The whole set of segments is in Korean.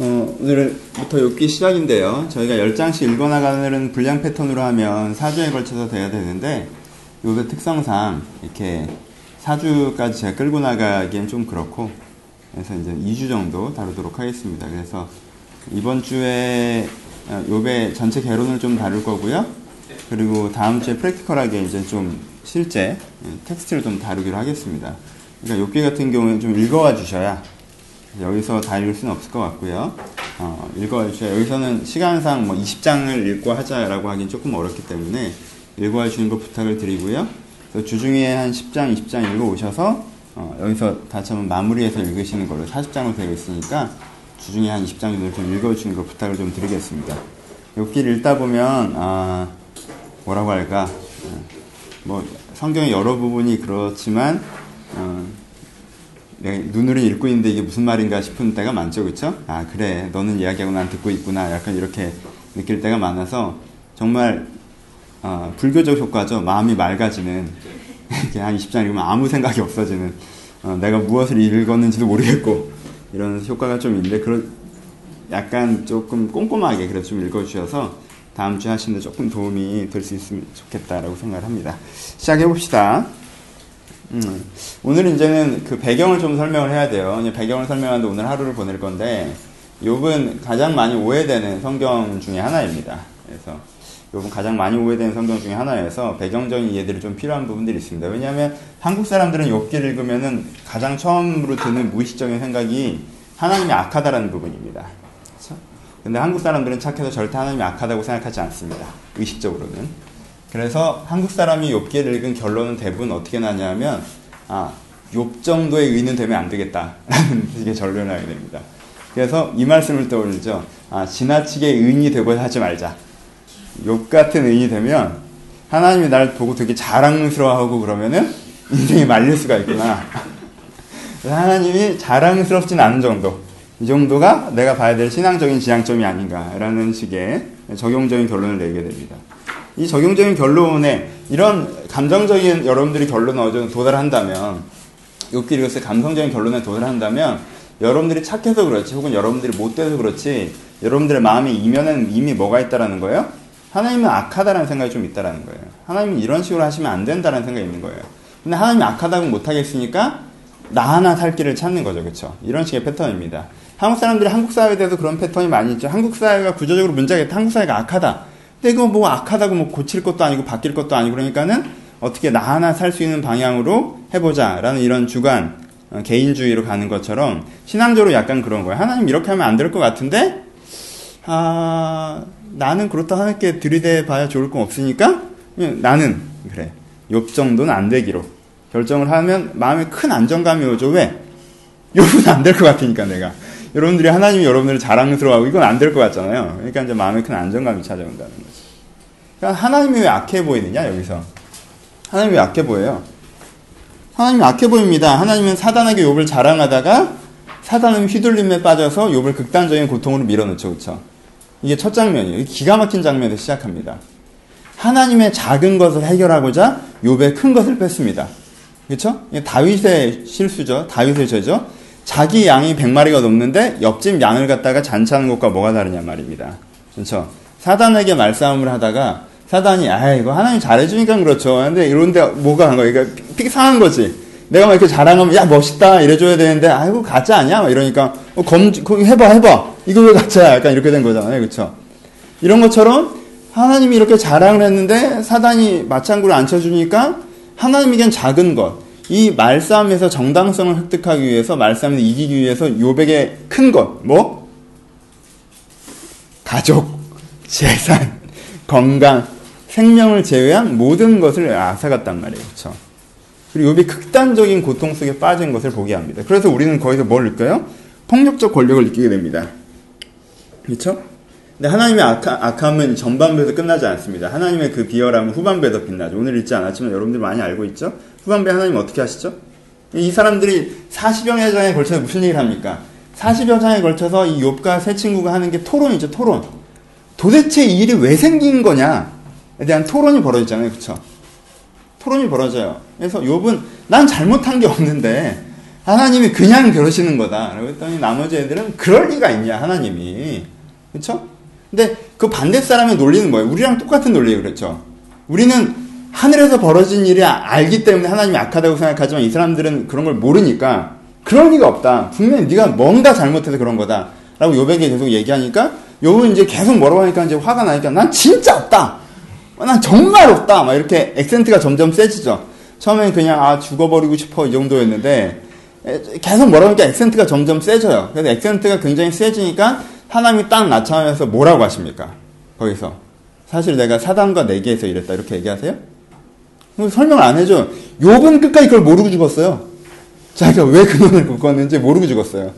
어, 오늘부터 읽기 시작인데요. 저희가 10장씩 읽어나가는 분량 패턴으로 하면 4주에 걸쳐서 돼야 되는데, 요의 특성상 이렇게 4주까지 제가 끌고 나가기엔 좀 그렇고, 그래서 이제 2주 정도 다루도록 하겠습니다. 그래서 이번 주에 요배 전체 개론을 좀 다룰 거고요. 그리고 다음 주에 프랙티컬하게 이제 좀 실제 텍스트를 좀 다루기로 하겠습니다. 그러니까 욕기 같은 경우는 좀 읽어와 주셔야 여기서 다 읽을 수는 없을 것 같고요. 어, 읽어와 주셔야 여기서는 시간상 뭐 20장을 읽고 하자라고 하긴 조금 어렵기 때문에 읽어와 주시는 거 부탁을 드리고요. 주중에 한 10장, 20장 읽어 오셔서 어, 여기서 한번 마무리해서 읽으시는 걸로 40장으로 되어 있으니까 주중에 한 20장 정도 좀 읽어주시는 거 부탁을 좀 드리겠습니다. 욕기를 읽다 보면 아, 뭐라고 할까 어, 뭐 성경의 여러 부분이 그렇지만 어, 눈으로 읽고 있는데 이게 무슨 말인가 싶은 때가 많죠, 그렇죠? 아 그래, 너는 이야기하고 난 듣고 있구나, 약간 이렇게 느낄 때가 많아서 정말 어, 불교적 효과죠. 마음이 맑아지는 한 20장 읽으면 아무 생각이 없어지는 어, 내가 무엇을 읽었는지도 모르겠고 이런 효과가 좀 있는데 그런 약간 조금 꼼꼼하게 그래서 좀 읽어주셔서 다음 주에 하시는데 조금 도움이 될 수 있으면 좋겠다라고 생각을 합니다. 시작해 봅시다. 음, 오늘은 이제는 그 배경을 좀 설명을 해야 돼요. 배경을 설명하는데 오늘 하루를 보낼 건데, 욥은 가장 많이 오해되는 성경 중에 하나입니다. 그래서 욥은 가장 많이 오해되는 성경 중에 하나여서 배경적인 이해들이 좀 필요한 부분들이 있습니다. 왜냐하면 한국 사람들은 욥기를 읽으면은 가장 처음으로 드는 무의식적인 생각이 하나님이 악하다라는 부분입니다. 그렇죠? 근데 한국 사람들은 착해서 절대 하나님이 악하다고 생각하지 않습니다. 의식적으로는. 그래서 한국 사람이 욥기를 읽은 결론은 대부분 어떻게 나냐면 아, 욥 정도의 의는 되면 안 되겠다라는 이게 결론을 하게 됩니다. 그래서 이 말씀을 떠올리죠. 아, 지나치게 의인이 되고 하지 말자. 욥 같은 의인이 되면 하나님이 날 보고 되게 자랑스러워하고 그러면은 인생이 말릴 수가 있구나. 하나님이 자랑스럽진 않은 정도. 이 정도가 내가 봐야 될 신앙적인 지향점이 아닌가라는 식의 적용적인 결론을 내게 됩니다. 이 적용적인 결론에 이런 감정적인 여러분들이 결론에 도달한다면 욕기리고스의 감성적인 결론에 도달한다면 여러분들이 착해서 그렇지 혹은 여러분들이 못돼서 그렇지 여러분들의 마음이 이면엔 이미 뭐가 있다라는 거예요? 하나님은 악하다라는 생각이 좀 있다라는 거예요. 하나님은 이런 식으로 하시면 안 된다라는 생각이 있는 거예요. 근데 하나님이 악하다고 못하겠으니까 나 하나 살 길을 찾는 거죠. 그렇죠? 이런 식의 패턴입니다. 한국 사람들이 한국 사회에 대해서 그런 패턴이 많이 있죠. 한국 사회가 구조적으로 문제가 있다. 한국 사회가 악하다. 이거 뭐 악하다고 뭐 고칠 것도 아니고 바뀔 것도 아니고 그러니까는 어떻게 나 하나 살 수 있는 방향으로 해보자라는 이런 주관 어, 개인주의로 가는 것처럼 신앙적으로 약간 그런 거예요. 하나님 이렇게 하면 안 될 것 같은데 아 나는 그렇다 하나님께 들이대 봐야 좋을 건 없으니까 나는 그래 욥 정도는 안 되기로 결정을 하면 마음에 큰 안정감이 오죠. 왜? 욥은 안 될 것 같으니까 내가 여러분들이 하나님이 여러분들을 자랑스러워하고 이건 안 될 것 같잖아요. 그러니까 이제 마음에 큰 안정감이 찾아온다는 거죠. 그러니까 하나님이 왜 악해 보이느냐 여기서 하나님이 왜 악해 보여요? 하나님이 악해 보입니다. 하나님은 사단에게 욥을 자랑하다가 사단은 휘둘림에 빠져서 욥을 극단적인 고통으로 밀어넣죠, 그렇죠? 이게 첫 장면이에요. 기가 막힌 장면에서 시작합니다. 하나님의 작은 것을 해결하고자 욥의 큰 것을 뺐습니다. 그렇죠? 다윗의 실수죠. 다윗의 죄죠. 자기 양이 100마리가 넘는데 옆집 양을 갖다가 잔치하는 것과 뭐가 다르냐 말입니다. 그렇죠? 사단에게 말싸움을 하다가 사단이 아 이거 하나님 잘해주니까 그렇죠. 근데 이런데 뭐가 한 거야? 그러니까 픽 상한 거지. 내가 막 이렇게 자랑하면 야 멋있다 이래줘야 되는데 아이고 가짜 아니야? 막 이러니까 어, 검 해봐 해봐 이거 왜 가짜야? 약간 이렇게 된 거잖아요, 그렇죠? 이런 것처럼 하나님이 이렇게 자랑을 했는데 사단이 맞장구를 안 쳐주니까 하나님에겐 작은 것, 이 말싸움에서 정당성을 획득하기 위해서 말싸움을 이기기 위해서 요백의 큰 것, 뭐? 가족, 재산, 건강, 생명을 제외한 모든 것을 앗아갔단 말이에요. 그렇죠? 그리고 요비 극단적인 고통 속에 빠진 것을 보게 합니다. 그래서 우리는 거기서 뭘 느껴요? 폭력적 권력을 느끼게 됩니다. 그렇죠? 근데 하나님의 악하, 함은 전반부에서 끝나지 않습니다. 하나님의 그 비열함은 후반부에서 빛나죠. 오늘 읽지 않았지만 여러분들 많이 알고 있죠? 후반부에 하나님 어떻게 하시죠? 이 사람들이 40여 장에 걸쳐서 무슨 얘기를 합니까? 40여 장에 걸쳐서 이 욥과 세 친구가 하는 게 토론이죠, 토론. 도대체 이 일이 왜 생긴 거냐에 대한 토론이 벌어지잖아요, 그쵸? 토론이 벌어져요. 그래서 욥은 난 잘못한 게 없는데 하나님이 그냥 그러시는 거다. 라고 했더니 나머지 애들은 그럴 리가 있냐, 하나님이. 그쵸? 근데 그 반대 사람의 논리는 뭐예요? 우리랑 똑같은 논리예요, 그렇죠? 우리는 하늘에서 벌어진 일이 알기 때문에 하나님이 악하다고 생각하지만 이 사람들은 그런 걸 모르니까 그럴 리가 없다. 분명히 네가 뭔가 잘못해서 그런 거다. 라고 요백이 계속 얘기하니까 요은 이제 계속 뭐라고 하니까 이제 화가 나니까 난 진짜 없다. 난 정말 없다. 막 이렇게 액센트가 점점 세지죠. 처음엔 그냥 아 죽어버리고 싶어 이 정도였는데 계속 뭐라고 하니까 액센트가 점점 세져요. 그래서 액센트가 굉장히 세지니까 하나님이 딱 나타나면서 뭐라고 하십니까? 거기서 사실 내가 사단과 내게에서 이랬다 이렇게 얘기하세요? 설명을 안 해줘. 욥은 끝까지 그걸 모르고 죽었어요. 자기가 왜 근원을 묶었는지 모르고 죽었어요.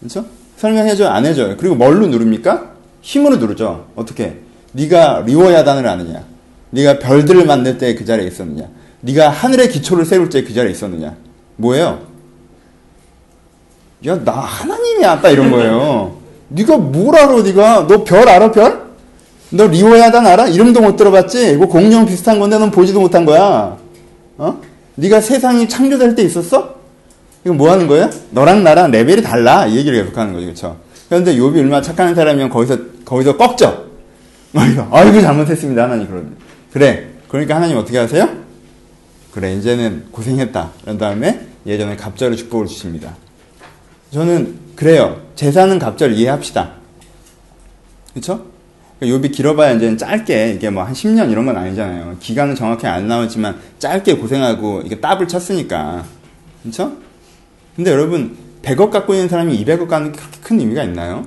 그렇죠? 설명해줘 안 해줘요. 그리고 뭘로 누릅니까? 힘으로 누르죠. 어떻게? 네가 리워야단을 아느냐? 네가 별들을 만들 때 그 자리에 있었느냐? 네가 하늘의 기초를 세울 때 그 자리에 있었느냐? 뭐예요? 야, 나 하나님이야. 딱 이런 거예요. 네가 뭘 알아, 네가? 너 별 알아, 별? 너 리워야단 알아? 이름도 못 들어봤지? 이거 공룡 비슷한 건데 넌 보지도 못한 거야. 어? 네가 세상이 창조될 때 있었어? 이거 뭐 하는 거예요? 너랑 나랑 레벨이 달라. 이 얘기를 계속 하는 거죠. 그렇죠? 그런데 욥이 얼마나 착한 사람이면 거기서 거기서 꺾죠. 아이고 잘못했습니다. 하나님 그러면. 그래. 그러니까 하나님 어떻게 하세요? 그래 이제는 고생했다. 그런 다음에 예전에 갑절의 축복을 주십니다. 저는 그래요. 제사는 갑절 이해합시다. 그렇 죠? 욥이 길어봐야 이제 짧게 이게 뭐 한 10년 이런 건 아니잖아요. 기간은 정확히 안 나오지만 짧게 고생하고 이게 따블 쳤으니까. 그렇죠? 근데 여러분 100억 갖고 있는 사람이 200억 갖는 게 그렇게 큰 의미가 있나요?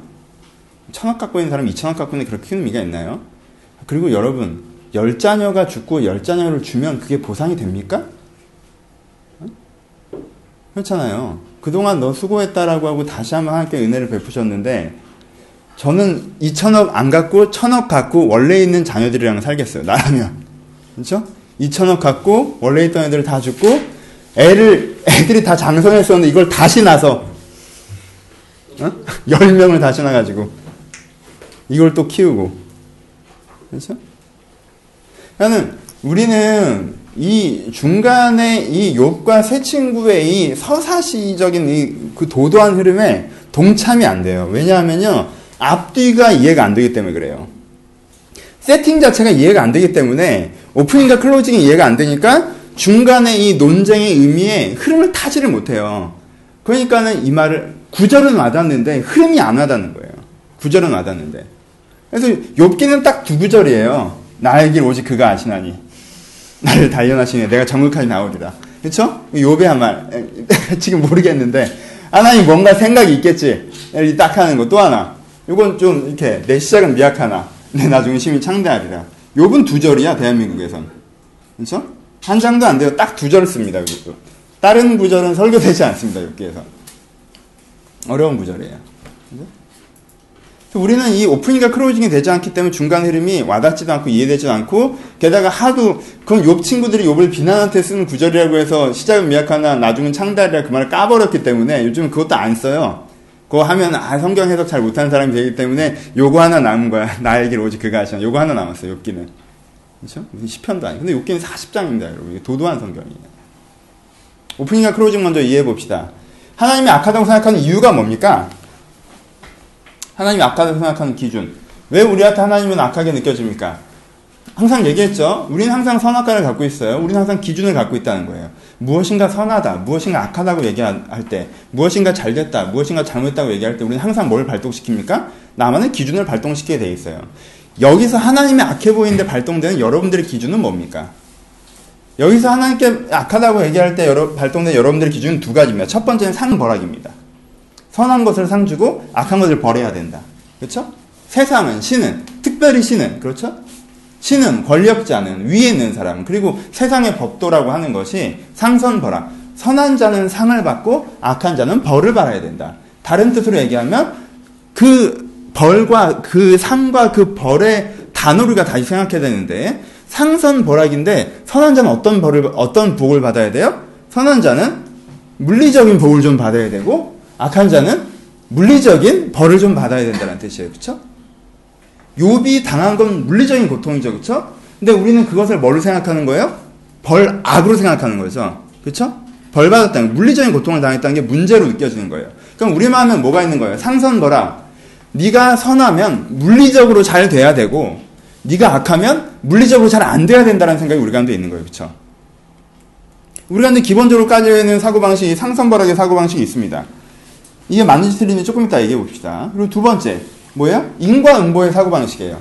1000억 갖고 있는 사람이 2000억 갖고 있는 게 그렇게 큰 의미가 있나요? 그리고 여러분 열 자녀가 죽고 열 자녀를 주면 그게 보상이 됩니까? 그렇잖아요. 그동안 너 수고했다라고 하고 다시 한번 하나님께 은혜를 베푸셨는데 저는 2천억 안 갖고 1000억 갖고 원래 있는 자녀들이랑 살겠어요. 나라면. 그렇죠? 2천억 갖고 원래 있던 애들 다 죽고 애를 애들이 다 장성했었는데 이걸 다시 나서 어? 10명을 다시 나 가지고 이걸 또 키우고 그렇죠? 그러니까 우리는 이 중간에 이 욥과 새 친구의 이 서사시적인 이 그 도도한 흐름에 동참이 안 돼요. 왜냐하면요. 앞뒤가 이해가 안 되기 때문에 그래요. 세팅 자체가 이해가 안 되기 때문에 오프닝과 클로징이 이해가 안 되니까 중간에 이 논쟁의 의미에 흐름을 타지를 못해요. 그러니까는 이 말을 구절은 와닿는데 흐름이 안 와닿는 거예요. 구절은 와닿는데. 그래서 욥기는 딱 두 구절이에요. 나의 길 오직 그가 아시나니 나를 단련하시니 내가 정직하게 나오리라. 그렇죠? 욥의 한 말. 지금 모르겠는데 하나님 뭔가 생각이 있겠지. 딱 하는 거 또 하나. 이건 좀 이렇게 내 시작은 미약하나 내 나중에 심히 창대하리라. 욥은 두 절이야 대한민국에선. 그렇죠? 한 장도 안 돼요. 딱 두 절 씁니다. 여기도. 다른 구절은 설교되지 않습니다. 여기에서. 어려운 구절이에요. 우리는 이 오프닝과 클로징이 되지 않기 때문에 중간 흐름이 와닿지도 않고 이해되지도 않고 게다가 하도 그럼 욥 친구들이 욥을 비난한테 쓰는 구절이라고 해서 시작은 미약하나 나중은 창달이라 그 말을 까버렸기 때문에 요즘은 그것도 안 써요. 그거 하면 아 성경 해석 잘 못하는 사람이 되기 때문에 요거 하나 남은 거야. 나에게 오직 그가 하시나 요거 하나 남았어요. 욥기는. 그렇죠? 무슨 시편도 아니고 근데 욥기는 40장입니다. 여러분. 도도한 성경이에요. 오프닝과 클로징 먼저 이해해 봅시다. 하나님이 악하다고 생각하는 이유가 뭡니까? 하나님이 악하다고 생각하는 기준. 왜 우리한테 하나님은 악하게 느껴집니까? 항상 얘기했죠. 우리는 항상 선악과를 갖고 있어요. 우리는 항상 기준을 갖고 있다는 거예요. 무엇인가 선하다, 무엇인가 악하다고 얘기할 때, 무엇인가 잘됐다, 무엇인가 잘못했다고 얘기할 때 우리는 항상 뭘 발동시킵니까? 나만의 기준을 발동시키게 돼 있어요. 여기서 하나님이 악해 보이는데 발동되는 여러분들의 기준은 뭡니까? 여기서 하나님께 악하다고 얘기할 때 여러, 발동된 여러분들의 기준은 두 가지입니다. 첫 번째는 상벌악입니다. 선한 것을 상 주고 악한 것을 버려야 된다. 그렇죠? 세상은 신은 특별히 신은 그렇죠? 신은 권력자는 위에 있는 사람 그리고 세상의 법도라고 하는 것이 상선벌악 선한 자는 상을 받고 악한 자는 벌을 받아야 된다. 다른 뜻으로 얘기하면 그 벌과 그 상과 그 벌의 단어를 우리가 다시 생각해야 되는데 상선벌악인데 선한 자는 어떤 벌을 어떤 복을 받아야 돼요? 선한 자는 물리적인 복을 좀 받아야 되고 악한 자는 물리적인 벌을 좀 받아야 된다는 뜻이에요. 그렇죠? 욥이 당한 건 물리적인 고통이죠. 그렇죠? 근데 우리는 그것을 뭘로 생각하는 거예요? 벌 악으로 생각하는 거죠. 그렇죠? 벌 받았다는 물리적인 고통을 당했다는 게 문제로 느껴지는 거예요. 그럼 우리 마음에 뭐가 있는 거예요? 상선거라. 네가 선하면 물리적으로 잘 돼야 되고 네가 악하면 물리적으로 잘 안 돼야 된다는 생각이 우리 가운데 있는 거예요. 그렇죠? 우리 가운데 기본적으로 깔려 있는 사고 방식이 상선벌하게 사고 방식이 있습니다. 이게 맞는지 틀린지 조금 이따 얘기해 봅시다. 그리고 두 번째 뭐예요? 인과응보의 사고 방식이에요.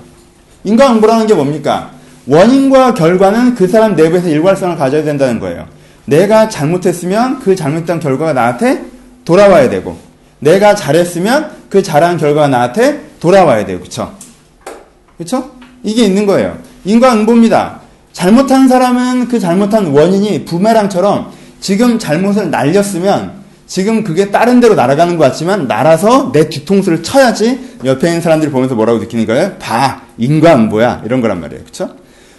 인과응보라는 게 뭡니까? 원인과 결과는 그 사람 내부에서 일관성을 가져야 된다는 거예요. 내가 잘못했으면 그 잘못한 결과가 나한테 돌아와야 되고, 내가 잘했으면 그 잘한 결과가 나한테 돌아와야 돼요. 그쵸? 그쵸? 이게 있는 거예요. 인과응보입니다. 잘못한 사람은 그 잘못한 원인이 부메랑처럼 지금 잘못을 날렸으면 지금 그게 다른 데로 날아가는 것 같지만 날아서 내 뒤통수를 쳐야지 옆에 있는 사람들이 보면서 뭐라고 느끼는 거예요? 봐, 인과응보야 이런 거란 말이에요. 그쵸?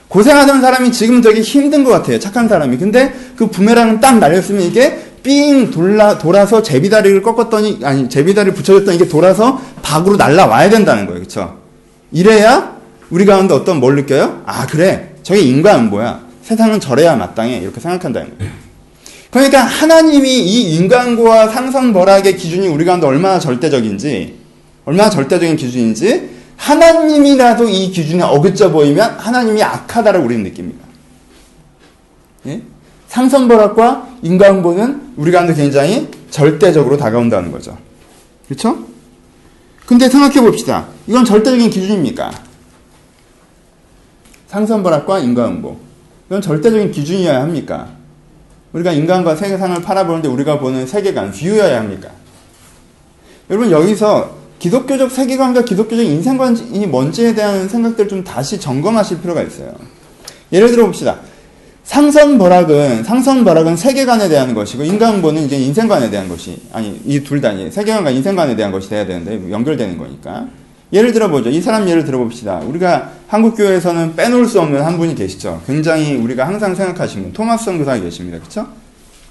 고생하던 사람이 지금 되게 힘든 것 같아요. 착한 사람이. 근데 그 부메랑은 딱 날렸으면 이게 삥 돌라, 돌아서 제비다리를 꺾었더니, 아니, 제비다리를 붙여줬더니 이게 돌아서 밖으로 날라와야 된다는 거예요. 그쵸? 이래야 우리 가운데 어떤 뭘 느껴요? 아, 그래. 저게 인과응보야. 세상은 저래야 마땅해. 이렇게 생각한다는 거예요. 그러니까 하나님이 이 인간고와 상상 벌학의 기준이 우리 가운데 얼마나 절대적인지, 얼마나 절대적인 기준인지, 하나님이라도 이 기준에 어긋져 보이면 하나님이 악하다라고 우리는 느낍니다. 예? 상선벌학과 인간고는 우리 가운데 굉장히 절대적으로 다가온다는 거죠. 그렇죠? 근데 생각해 봅시다. 이건 절대적인 기준입니까? 상선벌학과 인과응보. 이건 절대적인 기준이어야 합니까? 우리가 인간과 세계상을 팔아보는데 우리가 보는 세계관, 뷰여야 합니까? 여러분, 여기서 기독교적 세계관과 기독교적 인생관이 뭔지에 대한 생각들을 좀 다시 점검하실 필요가 있어요. 예를 들어 봅시다. 상선벌학은, 상선벌학은 세계관에 대한 것이고, 인간보는 이제 인생관에 대한 것이, 아니, 이 둘 다, 세계관과 인생관에 대한 것이 돼야 되는데, 연결되는 거니까. 예를 들어보죠. 이 사람 예를 들어봅시다. 우리가 한국교회에서는 빼놓을 수 없는 한 분이 계시죠. 굉장히 우리가 항상 생각하시는 분, 토마스 선교사가 계십니다. 그쵸?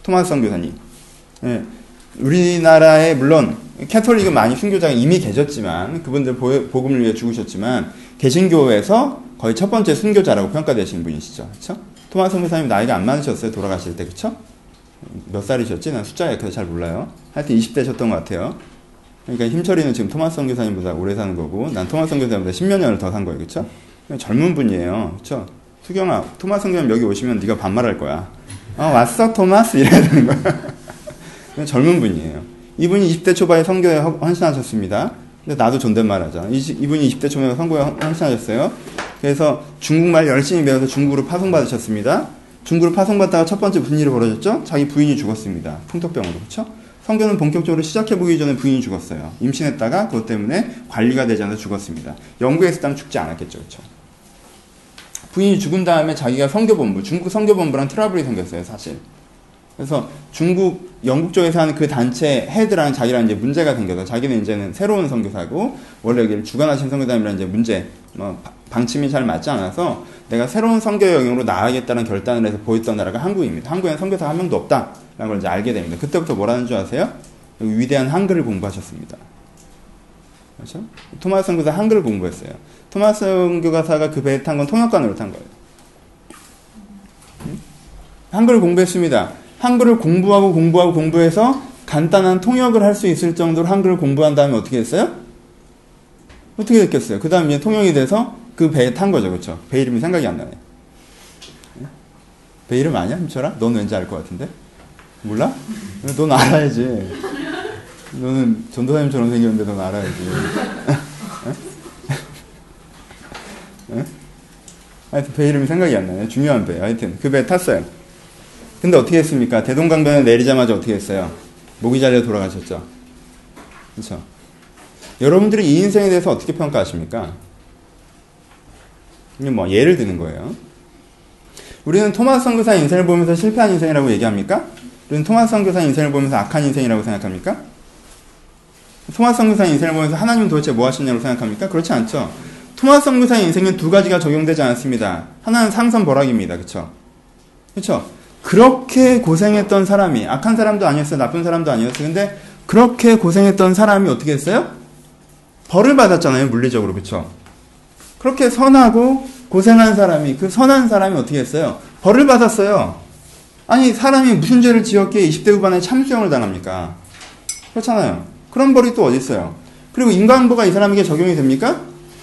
토마스 선교사님. 예. 우리나라에 물론 캐톨릭은 많이 순교자가 이미 계셨지만 그분들 복음을 위해 죽으셨지만 개신교에서 거의 첫 번째 순교자라고 평가되시는 분이시죠. 그렇죠? 토마스 선교사님 나이가 안 많으셨어요. 돌아가실 때. 그렇죠? 몇 살이셨지? 난 숫자 약해서 잘 몰라요. 하여튼 20대셨던 것 같아요. 그러니까 힘철이는 지금 토마스 선교사님보다 오래 사는 거고 난 토마스 선교사님보다 10몇 년을 더 산 거예요. 그렇죠? 젊은 분이에요. 그렇죠? 수경아, 토마스 선교사님 여기 오시면 네가 반말할 거야. 어, 왔어 토마스 이래야 되는 거야. 젊은 분이에요. 이분이 20대 초반에 선교에 헌신하셨습니다. 근데 나도 존댓말 하자. 이분이 20대 초반에 선교에 헌신하셨어요. 그래서 중국말 열심히 배워서 중국으로 파송받으셨습니다. 중국으로 파송받다가 첫 번째 일이 벌어졌죠? 자기 부인이 죽었습니다. 풍토병으로. 그렇죠? 성교는 본격적으로 시작해보기 전에 부인이 죽었어요. 임신했다가 그것 때문에 관리가 되지 않아서 죽었습니다. 영국에 있었다면 죽지 않았겠죠. 그렇죠? 부인이 죽은 다음에 자기가 성교본부, 중국 성교본부랑 트러블이 생겼어요. 사실. 그래서 중국, 영국 쪽에서 하는 그 단체 헤드랑 자기랑 이제 문제가 생겨서 자기는 이제는 새로운 선교사고 원래 여기를 주관하신 선교사님이랑 이제 문제, 뭐 방침이 잘 맞지 않아서 내가 새로운 선교 영역으로 나가겠다는 결단을 해서 보였던 나라가 한국입니다. 한국에는 선교사 한 명도 없다라는 걸 이제 알게 됩니다. 그때부터 뭐라는 줄 아세요? 위대한 한글을 공부하셨습니다. 그렇죠? 토마스 선교사 한글을 공부했어요. 토마스 선교사가 그 배에 탄 건 통역관으로 탄 거예요. 한글을 공부했습니다. 한글을 공부하고 공부하고 공부해서 간단한 통역을 할 수 있을 정도로 한글을 공부한 다음에 어떻게 했어요? 어떻게 됐겠어요? 그 다음에 통역이 돼서 그 배에 탄 거죠. 그렇죠? 배 이름이 생각이 안 나네. 배 이름 아니야? 힘철아? 넌 왠지 알 것 같은데? 몰라? 넌 알아야지. 너는 전도사님처럼 생겼는데 넌 알아야지. 하여튼 배 이름이 생각이 안 나네. 중요한 배. 하여튼 그 배 탔어요. 근데 어떻게 했습니까? 대동강변에 내리자마자 어떻게 했어요? 목이 잘려 돌아가셨죠. 그렇죠? 여러분들이 이 인생에 대해서 어떻게 평가하십니까? 뭐 예를 드는 거예요. 우리는 토마스 선교사 인생을 보면서 실패한 인생이라고 얘기합니까? 우리는 토마스 선교사 인생을 보면서 악한 인생이라고 생각합니까? 토마스 선교사 인생을 보면서 하나님은 도대체 뭐 하시냐고 생각합니까? 그렇지 않죠. 토마스 선교사 인생은 두 가지가 적용되지 않습니다. 하나는 상선 벌학입니다. 그렇죠? 그렇죠? 그렇게 고생했던 사람이 악한 사람도 아니었어요. 나쁜 사람도 아니었어요. 근데 그렇게 고생했던 사람이 어떻게 했어요? 벌을 받았잖아요. 물리적으로. 그렇죠? 그렇게 선하고 고생한 사람이 그 선한 사람이 어떻게 했어요? 벌을 받았어요. 아니 사람이 무슨 죄를 지었기에 20대 후반에 참수형을 당합니까? 그렇잖아요. 그런 벌이 또 어디 있어요? 그리고 인과응보가 이 사람에게 적용이 됩니까?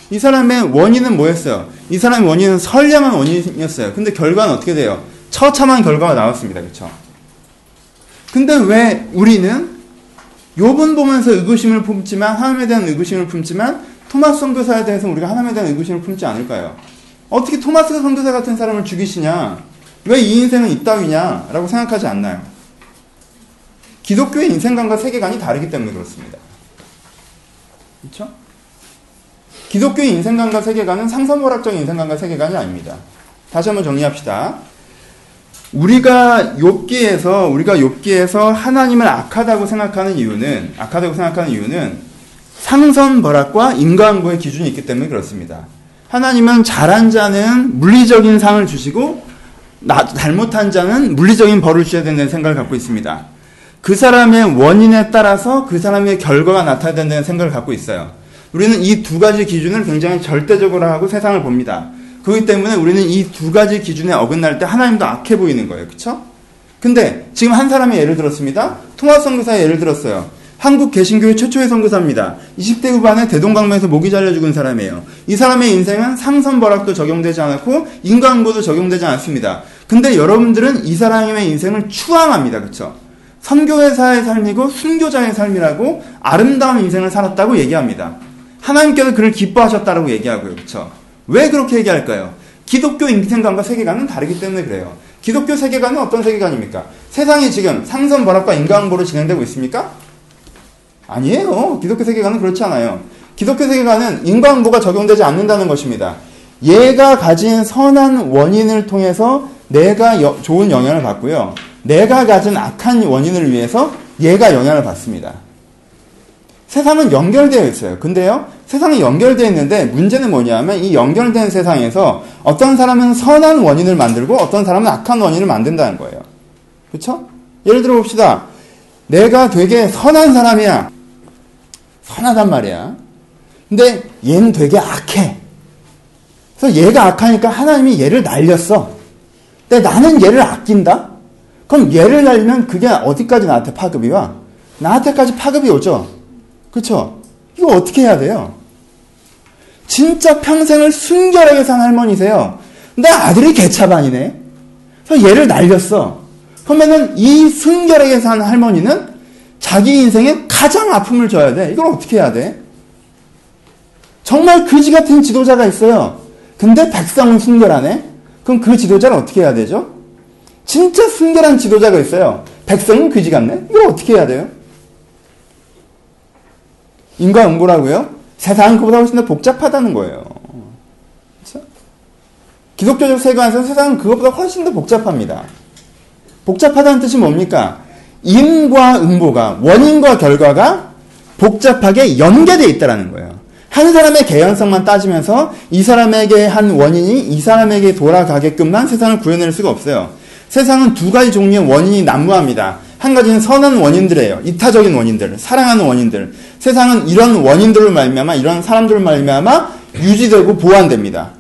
이 사람의 원인은 뭐였어요? 이 사람의 원인은 선량한 원인이었어요. 근데 결과는 어떻게 돼요? 처참한 결과가 나왔습니다. 그렇죠? 근데 왜 우리는 요번 보면서 의구심을 품지만 하나님에 대한 의구심을 품지만 토마스 선교사에 대해서 우리가 하나님에 대한 의구심을 품지 않을까요? 어떻게 토마스 선교사 같은 사람을 죽이시냐? 왜 이 인생은 이따위냐? 라고 생각하지 않나요? 기독교의 인생관과 세계관이 다르기 때문에 그렇습니다. 그렇죠? 기독교의 인생관과 세계관은 상선물학적 인생관과 세계관이 아닙니다. 다시 한번 정리합시다. 우리가 욥기에서 우리가 욥기에서 하나님을 악하다고 생각하는 이유는 악하다고 생각하는 이유는 상선벌악과 인과응보의 기준이 있기 때문에 그렇습니다. 하나님은 잘한 자는 물리적인 상을 주시고 나, 잘못한 자는 물리적인 벌을 주셔야 된다는 생각을 갖고 있습니다. 그 사람의 원인에 따라서 그 사람의 결과가 나타나야 된다는 생각을 갖고 있어요. 우리는 이 두 가지 기준을 굉장히 절대적으로 하고 세상을 봅니다. 그렇기 때문에 우리는 이 두 가지 기준에 어긋날 때 하나님도 악해 보이는 거예요. 그쵸? 근데 지금 한 사람의 예를 들었습니다. 통합 선교사의 예를 들었어요. 한국 개신교회 최초의 선교사입니다. 20대 후반에 대동강변에서 목이 잘려 죽은 사람이에요. 이 사람의 인생은 상선벌악도 적용되지 않았고 인과응보도 적용되지 않았습니다. 근데 여러분들은 이 사람의 인생을 추앙합니다. 그쵸? 선교회사의 삶이고 순교자의 삶이라고 아름다운 인생을 살았다고 얘기합니다. 하나님께서 그를 기뻐하셨다라고 얘기하고요. 그쵸? 왜 그렇게 얘기할까요? 기독교 인생관과 세계관은 다르기 때문에 그래요. 기독교 세계관은 어떤 세계관입니까? 세상이 지금 상선벌악과 인과응보로 진행되고 있습니까? 아니에요. 기독교 세계관은 그렇지 않아요. 기독교 세계관은 인과응보가 적용되지 않는다는 것입니다. 얘가 가진 선한 원인을 통해서 내가 여, 좋은 영향을 받고요. 내가 가진 악한 원인을 위해서 얘가 영향을 받습니다. 세상은 연결되어 있어요. 근데요, 세상이 연결되어 있는데 문제는 뭐냐면 이 연결된 세상에서 어떤 사람은 선한 원인을 만들고 어떤 사람은 악한 원인을 만든다는 거예요. 그렇죠? 예를 들어 봅시다. 내가 되게 선한 사람이야. 선하단 말이야. 근데 얘는 되게 악해. 그래서 얘가 악하니까 하나님이 얘를 날렸어. 근데 나는 얘를 아낀다? 그럼 얘를 날리면 그게 어디까지 나한테 파급이 와? 나한테까지 파급이 오죠? 그쵸? 이거 어떻게 해야 돼요? 진짜 평생을 순결하게 산 할머니세요. 근데 아들이 개차반이네? 그래서 얘를 날렸어. 그러면은 이 순결하게 산 할머니는 자기 인생에 가장 아픔을 줘야 돼. 이걸 어떻게 해야 돼? 정말 그지 같은 지도자가 있어요. 근데 백성은 순결하네? 그럼 그 지도자는 어떻게 해야 되죠? 진짜 순결한 지도자가 있어요. 백성은 그지 같네? 이걸 어떻게 해야 돼요? 인과응보라고요? 세상은 그보다 훨씬 더 복잡하다는 거예요. 그렇죠? 기독교적 세계관에서 세상은 그것보다 훨씬 더 복잡합니다. 복잡하다는 뜻이 뭡니까? 인과응보가 원인과 결과가 복잡하게 연계되어 있다는 거예요. 한 사람의 개연성만 따지면서 이 사람에게 한 원인이 이 사람에게 돌아가게끔만 세상을 구해낼 수가 없어요. 세상은 두 가지 종류의 원인이 난무합니다. 한 가지는 선한 원인들이에요. 이타적인 원인들, 사랑하는 원인들. 세상은 이런 원인들을 말미암아 이런 사람들을 말미암아 유지되고 보완됩니다.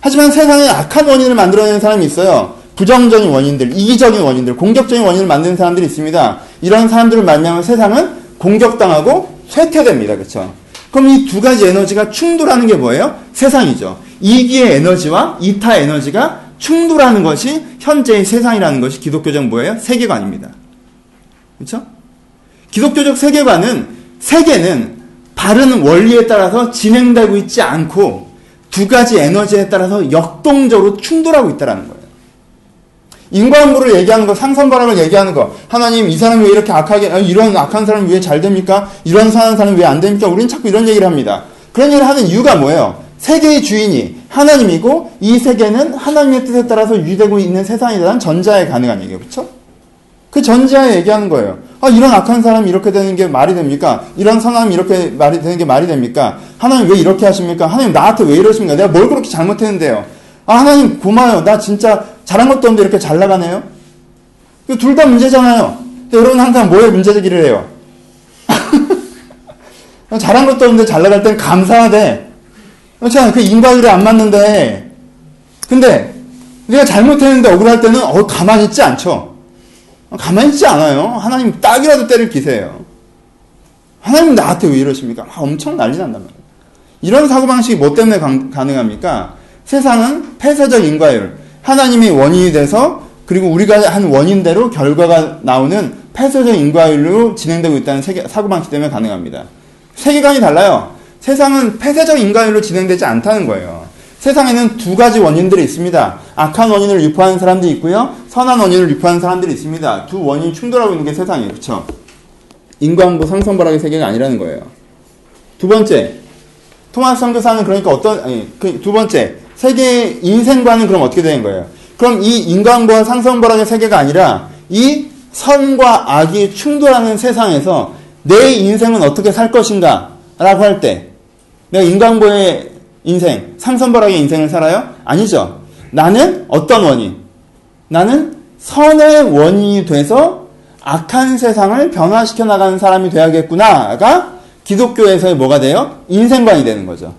하지만 세상에 악한 원인을 만들어내는 사람이 있어요. 부정적인 원인들, 이기적인 원인들, 공격적인 원인을 만드는 사람들이 있습니다. 이런 사람들을 말미암아 세상은 공격당하고 쇠퇴됩니다. 그렇죠? 그럼 이 두 가지 에너지가 충돌하는 게 뭐예요? 세상이죠. 이기의 에너지와 이타 에너지가 충돌하는 것이 현재의 세상이라는 것이 기독교적 뭐예요? 세계관입니다. 그렇죠? 기독교적 세계관은 세계는 바른 원리에 따라서 진행되고 있지 않고 두 가지 에너지에 따라서 역동적으로 충돌하고 있다는 거예요. 인과응보를 얘기하는 거, 상선바람을 얘기하는 거, 하나님 이 사람이 왜 이렇게 악하게, 아, 이런 악한 사람이 왜 잘 됩니까? 이런 선한 사람이 왜 안 됩니까? 우리는 자꾸 이런 얘기를 합니다. 그런 얘기를 하는 이유가 뭐예요? 세계의 주인이 하나님이고 이 세계는 하나님의 뜻에 따라서 유지되고 있는 세상이라는 전자에 가능한 얘기예요. 그렇죠? 그 전자에 얘기하는 거예요. 아, 이런 악한 사람이 이렇게 되는 게 말이 됩니까? 이런 선함이 이렇게 말이 되는 게 말이 됩니까? 하나님 왜 이렇게 하십니까? 하나님 나한테 왜 이러십니까? 내가 뭘 그렇게 잘못했는데요? 아, 하나님 고마워요. 나 진짜 잘한 것도 없는데 이렇게 잘 나가네요? 둘 다 문제잖아요. 여러분 항상 뭐에 문제 제기를 해요? 잘한 것도 없는데 잘 나갈 땐 감사하대. 그렇잖아요. 그 인과율이 안 맞는데. 근데 내가 잘못했는데 억울할 때는 어, 가만히 있지 않죠. 가만히 있지 않아요. 하나님 딱이라도 때릴 기세예요. 하나님 나한테 왜 이러십니까? 막 엄청 난리 난단 말이에요. 이런 사고방식이 뭐 때문에 가, 능합니까 세상은 폐쇄적 인과율. 하나님이 원인이 돼서 그리고 우리가 한 원인대로 결과가 나오는 폐쇄적 인과율로 진행되고 있다는 세계, 사고방식 때문에 가능합니다. 세계관이 달라요. 세상은 폐쇄적 인과율로 진행되지 않다는 거예요. 세상에는 두 가지 원인들이 있습니다. 악한 원인을 유포하는 사람들이 있고요. 선한 원인을 유포하는 사람들이 있습니다. 두 원인이 충돌하고 있는 게 세상이에요. 그렇죠? 인과응보 상선벌하의 세계가 아니라는 거예요. 두 번째, 토마스 선교사는 그러니까 어떤 아니 그 두 번째 세계의 인생관은 그럼 어떻게 되는 거예요? 그럼 이 인간과 상성벌하의 세계가 아니라 이 선과 악이 충돌하는 세상에서 내 인생은 어떻게 살 것인가? 라고 할 때, 내가 인간보의 인생, 상선벌하의 인생을 살아요? 아니죠. 나는 어떤 원인? 나는 선의 원인이 돼서 악한 세상을 변화시켜 나가는 사람이 돼야겠구나가 기독교에서의 뭐가 돼요? 인생관이 되는 거죠.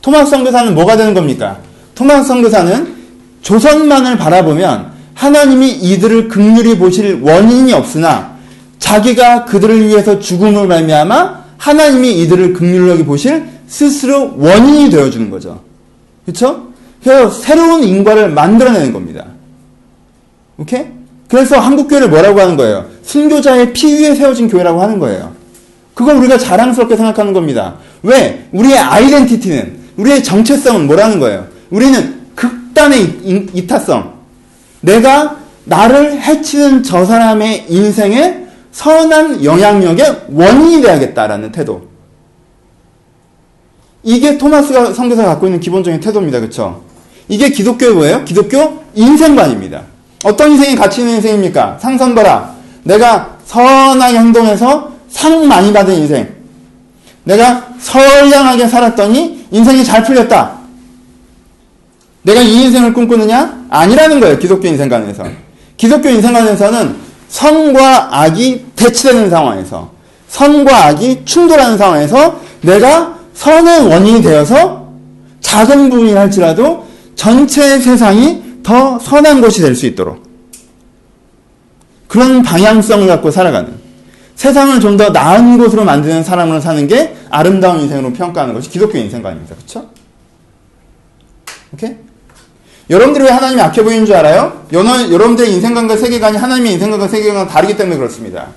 토마스 선교사는 뭐가 되는 겁니까? 토마스 선교사는 조선만을 바라보면 하나님이 이들을 극률히 보실 원인이 없으나 자기가 그들을 위해서 죽음을 말미암아 하나님이 이들을 극률하게 보실 스스로 원인이 되어주는 거죠. 그렇죠? 그래서 새로운 인과를 만들어내는 겁니다. 오케이? 그래서 한국교회를 뭐라고 하는 거예요? 순교자의 피 위에 세워진 교회라고 하는 거예요. 그걸 우리가 자랑스럽게 생각하는 겁니다. 왜? 우리의 아이덴티티는, 우리의 정체성은 뭐라는 거예요? 우리는 극단의 이타성. 내가 나를 해치는 저 사람의 인생에 선한 영향력의 원인이 돼야겠다라는 태도. 이게 토마스가 성교사가 갖고 있는 기본적인 태도입니다. 그렇죠? 이게 기독교의 뭐예요? 기독교 인생관입니다. 어떤 인생이 가치 있는 인생입니까? 상선거라. 내가 선하게 행동해서 상 많이 받은 인생. 내가 선량하게 살았더니 인생이 잘 풀렸다. 내가 이 인생을 꿈꾸느냐? 아니라는 거예요. 기독교 인생관에서. 기독교 인생관에서는 선과 악이 대치되는 상황에서 선과 악이 충돌하는 상황에서 내가 선의 원인이 되어서 작은 부분이 할지라도 전체 세상이 더 선한 곳이 될 수 있도록 그런 방향성을 갖고 살아가는 세상을 좀 더 나은 곳으로 만드는 사람으로 사는 게 아름다운 인생으로 평가하는 것이 기독교 인생관입니다. 그렇죠? 오케이? 여러분들이 왜 하나님이 악해 보이는 줄 알아요? 여러분들의 인생관과 세계관이 하나님의 인생관과 세계관과 다르기 때문에 그렇습니다.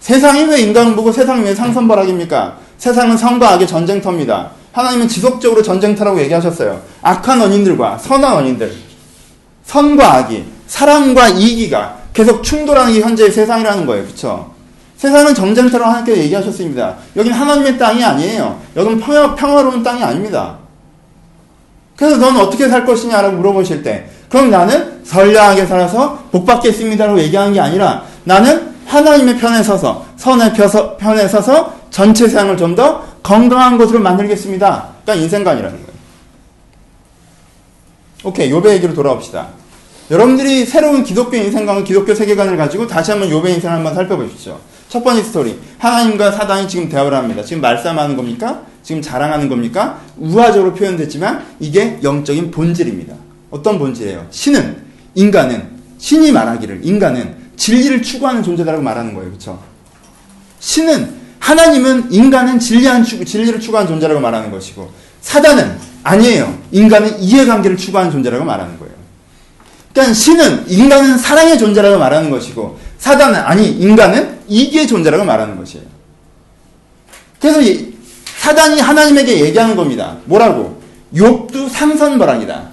세상이 왜 인간을 보고 세상이 왜 상선벌악입니까? 세상은 성과 악의 전쟁터입니다. 하나님은 지속적으로 전쟁터라고 얘기하셨어요. 악한 원인들과 선한 원인들, 선과 악이, 사랑과 이기가 계속 충돌하는 게 현재의 세상이라는 거예요. 그쵸? 세상은 전쟁터라고 하나님께서 얘기하셨습니다. 여긴 하나님의 땅이 아니에요. 여긴 평화, 평화로운 땅이 아닙니다. 그래서 너는 어떻게 살 것이냐라고 물어보실 때, 그럼 나는 선량하게 살아서 복 받겠습니다라고 얘기하는 게 아니라 나는 하나님의 편에 서서 선의 편에 서서 전체 세상을 좀 더 건강한 곳으로 만들겠습니다. 그러니까 인생관이라는 거예요. 오케이, 요배 얘기로 돌아옵시다. 여러분들이 새로운 기독교 인생관과 기독교 세계관을 가지고 다시 한번 요배 인생을 한번 살펴보십시오. 첫 번째 스토리. 하나님과 사단이 지금 대화를 합니다. 지금 말싸움하는 겁니까? 지금 자랑하는 겁니까? 우화적으로 표현됐지만 이게 영적인 본질입니다. 어떤 본질이에요? 신은, 인간은, 신이 말하기를, 인간은 진리를 추구하는 존재다라고 말하는 거예요. 그쵸? 신은, 하나님은 인간은 진리한, 진리를 추구하는 존재라고 말하는 것이고, 사단은 아니에요. 인간은 이해관계를 추구하는 존재라고 말하는 거예요. 그러니까 신은 인간은 사랑의 존재라고 말하는 것이고, 사단은 아니, 인간은 이기의 존재라고 말하는 것이에요. 그래서 사단이 하나님에게 얘기하는 겁니다. 뭐라고? 욥도 상선벌왕이다.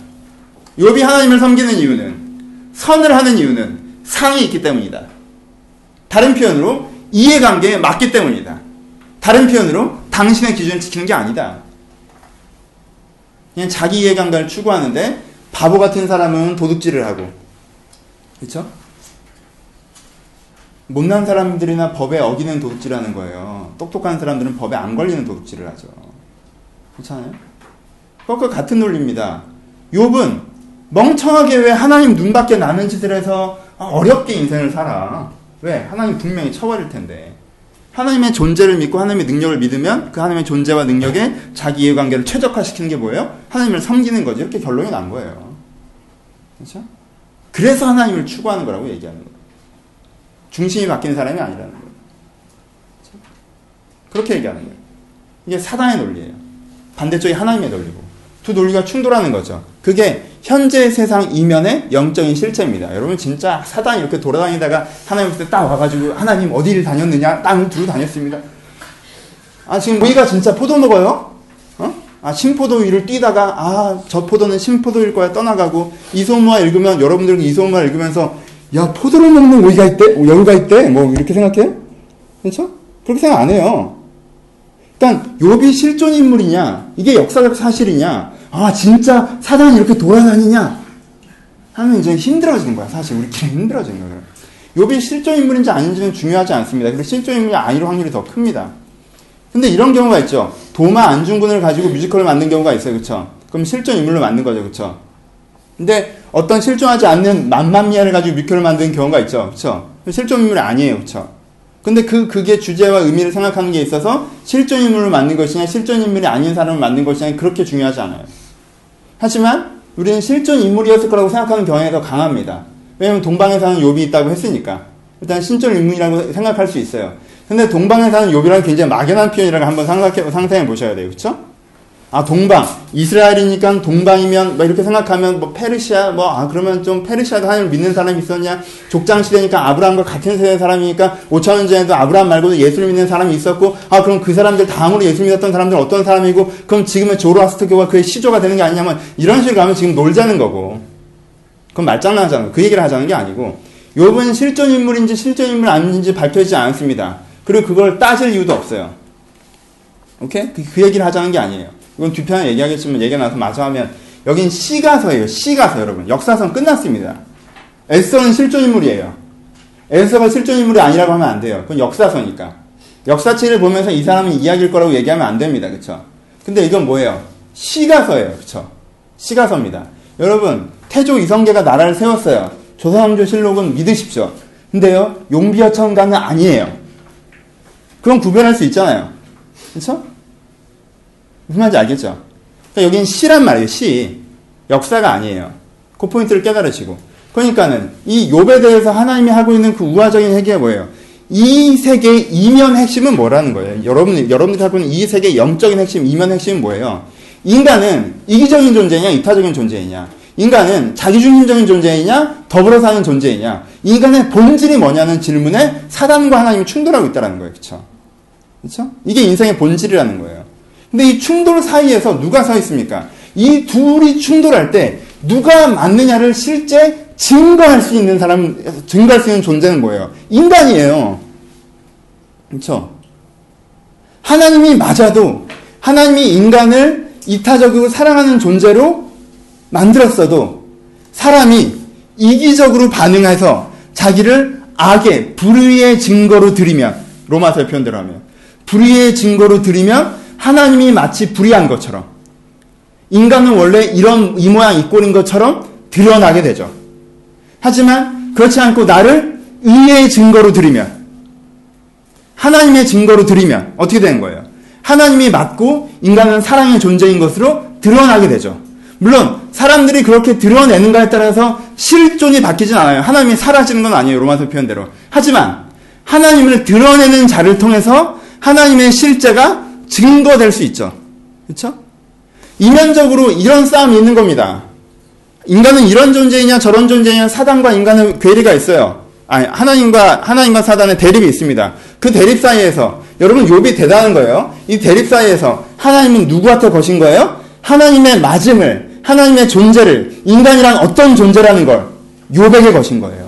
욥이 하나님을 섬기는 이유는 선을 하는 이유는 상이 있기 때문이다. 다른 표현으로 이해관계에 맞기 때문이다. 다른 표현으로 당신의 기준을 지키는 게 아니다. 그냥 자기 이해관계를 추구하는데 바보 같은 사람은 도둑질을 하고 그렇죠? 못난 사람들이나 법에 어기는 도둑질하는 거예요. 똑똑한 사람들은 법에 안 걸리는 도둑질을 하죠. 그렇잖아요? 그것과 같은 논리입니다. 욥은 멍청하게 왜 하나님 눈밖에 나는 짓을 해서 어렵게 인생을 살아. 왜? 하나님 분명히 쳐버릴 텐데. 하나님의 존재를 믿고 하나님의 능력을 믿으면 그 하나님의 존재와 능력에 자기 이해관계를 최적화시키는 게 뭐예요? 하나님을 섬기는 거죠. 이렇게 결론이 난 거예요. 그렇죠? 그래서 하나님을 추구하는 거라고 얘기하는 거예요. 중심이 바뀌는 사람이 아니라는 거예요. 그렇게 얘기하는 거예요. 이게 사단의 논리예요. 반대쪽이 하나님의 논리고 두 논리가 충돌하는 거죠. 그게 현재 세상 이면의 영적인 실체입니다. 여러분 진짜 사단이 이렇게 돌아다니다가 하나님 그때 딱 와가지고 하나님 어디를 다녔느냐 땅을 두루 다녔습니다. 아 지금 우리가 진짜 포도 먹어요? 어? 아 신포도 위를 뛰다가 아 저 포도는 신포도일 거야 떠나가고 이소무화 읽으면 여러분들은 이소무화 읽으면서 야 포도를 먹는 오이가 있대 여유가 있대 뭐 이렇게 생각해요? 그렇죠? 그렇게 생각 안 해요. 일단 욥이 실존 인물이냐 이게 역사적 사실이냐 아 진짜 사단이 이렇게 돌아다니냐? 하면 이제 힘들어지는 거야 사실. 우리끼리 힘들어지는 거예요. 욥이 실존 인물인지 아닌지는 중요하지 않습니다. 근데 실존 인물이 아닐 확률이 더 큽니다. 근데 이런 경우가 있죠. 도마 안중근을 가지고 뮤지컬을 만든 경우가 있어요 그쵸? 그럼 실존 인물로 만든 거죠 그쵸? 근데 어떤 실존하지 않는 만만미아를 가지고 뮤지컬을 만든 경우가 있죠 그쵸? 실존 인물이 아니에요 그쵸? 근데 그, 그게 주제와 의미를 생각하는 게 있어서 실존 인물을 만든 것이냐, 실존 인물이 아닌 사람을 만든 것이냐, 그렇게 중요하지 않아요. 하지만, 우리는 실존 인물이었을 거라고 생각하는 경향이 더 강합니다. 왜냐면 동방에 사는 욥이 있다고 했으니까. 일단 실존 인물이라고 생각할 수 있어요. 근데 동방에 사는 욥이라는 굉장히 막연한 표현이라고 한번 상상해, 상상해 보셔야 돼요. 그쵸? 아, 동방. 이스라엘이니까 동방이면, 뭐 이렇게 생각하면, 뭐, 페르시아, 뭐, 아, 그러면 좀 페르시아도 하나님을 믿는 사람이 있었냐? 족장 시대니까 아브라함과 같은 세대 사람이니까 5천 년 전에도 아브라함 말고도 예수를 믿는 사람이 있었고, 아, 그럼 그 사람들 다음으로 예수 믿었던 사람들은 어떤 사람이고, 그럼 지금의 조로아스트교가 그의 시조가 되는 게 아니냐면, 이런 식으로 하면 지금 놀자는 거고. 그럼 말장난 하자는 거. 그 얘기를 하자는 게 아니고, 욥은 실존 인물인지 실존 인물 아닌지 밝혀지지 않습니다. 그리고 그걸 따질 이유도 없어요. 오케이? 그, 그 얘기를 하자는 게 아니에요. 이건 뒤편에 얘기하겠지만 얘기 나서 마저 하면 여긴 시가서예요. 시가서 여러분. 역사선 끝났습니다. 에스더는 실존 인물이에요. 에스더가 실존 인물이 아니라고 하면 안 돼요. 그건 역사서니까. 역사책을 보면서 이 사람은 이야기일 거라고 얘기하면 안 됩니다. 그쵸? 근데 이건 뭐예요? 시가서예요. 그쵸? 시가서입니다. 여러분, 태조 이성계가 나라를 세웠어요. 조선왕조 실록은 믿으십시오. 근데요, 용비어천가는 아니에요. 그건 구별할 수 있잖아요. 그쵸? 무슨 말인지 알겠죠? 그러니까 여기는 시란 말이에요, 시. 역사가 아니에요. 그 포인트를 깨달으시고. 그러니까는 이 욥에 대해서 하나님이 하고 있는 그 우화적인 회개가 뭐예요? 이 세계의 이면 핵심은 뭐라는 거예요? 여러분, 여러분들이 갖고 있는 이 세계의 영적인 핵심, 이면 핵심은 뭐예요? 인간은 이기적인 존재냐, 이타적인 존재이냐? 인간은 자기중심적인 존재이냐, 더불어 사는 존재이냐? 인간의 본질이 뭐냐는 질문에 사단과 하나님이 충돌하고 있다는 거예요. 그쵸? 그쵸? 이게 인생의 본질이라는 거예요. 근데 이 충돌 사이에서 누가 서 있습니까? 이 둘이 충돌할 때 누가 맞느냐를 실제 증거할 수 있는 사람, 증거할 수 있는 존재는 뭐예요? 인간이에요. 그렇죠? 하나님이 맞아도 하나님이 인간을 이타적으로 사랑하는 존재로 만들었어도 사람이 이기적으로 반응해서 자기를 악의 불의의 증거로 들이면 로마서의 표현대로 하면 불의의 증거로 들이면 하나님이 마치 불의한 것처럼 인간은 원래 이런 이 모양 이 꼴인 것처럼 드러나게 되죠. 하지만 그렇지 않고 나를 의의 증거로 들이면 하나님의 증거로 들이면 어떻게 되는 거예요? 하나님이 맞고 인간은 사랑의 존재인 것으로 드러나게 되죠. 물론 사람들이 그렇게 드러내는가에 따라서 실존이 바뀌진 않아요. 하나님이 사라지는 건 아니에요. 로마서 표현대로. 하지만 하나님을 드러내는 자를 통해서 하나님의 실제가 증거될 수 있죠. 그렇죠? 이면적으로 이런 싸움이 있는 겁니다. 인간은 이런 존재이냐 저런 존재이냐 사단과 인간의 괴리가 있어요. 아니 하나님과 하나님과 사단의 대립이 있습니다. 그 대립 사이에서 여러분 욥이 대단한 거예요. 이 대립 사이에서 하나님은 누구한테 거신 거예요? 하나님의 맞음을 하나님의 존재를 인간이란 어떤 존재라는 걸 욥에게 거신 거예요.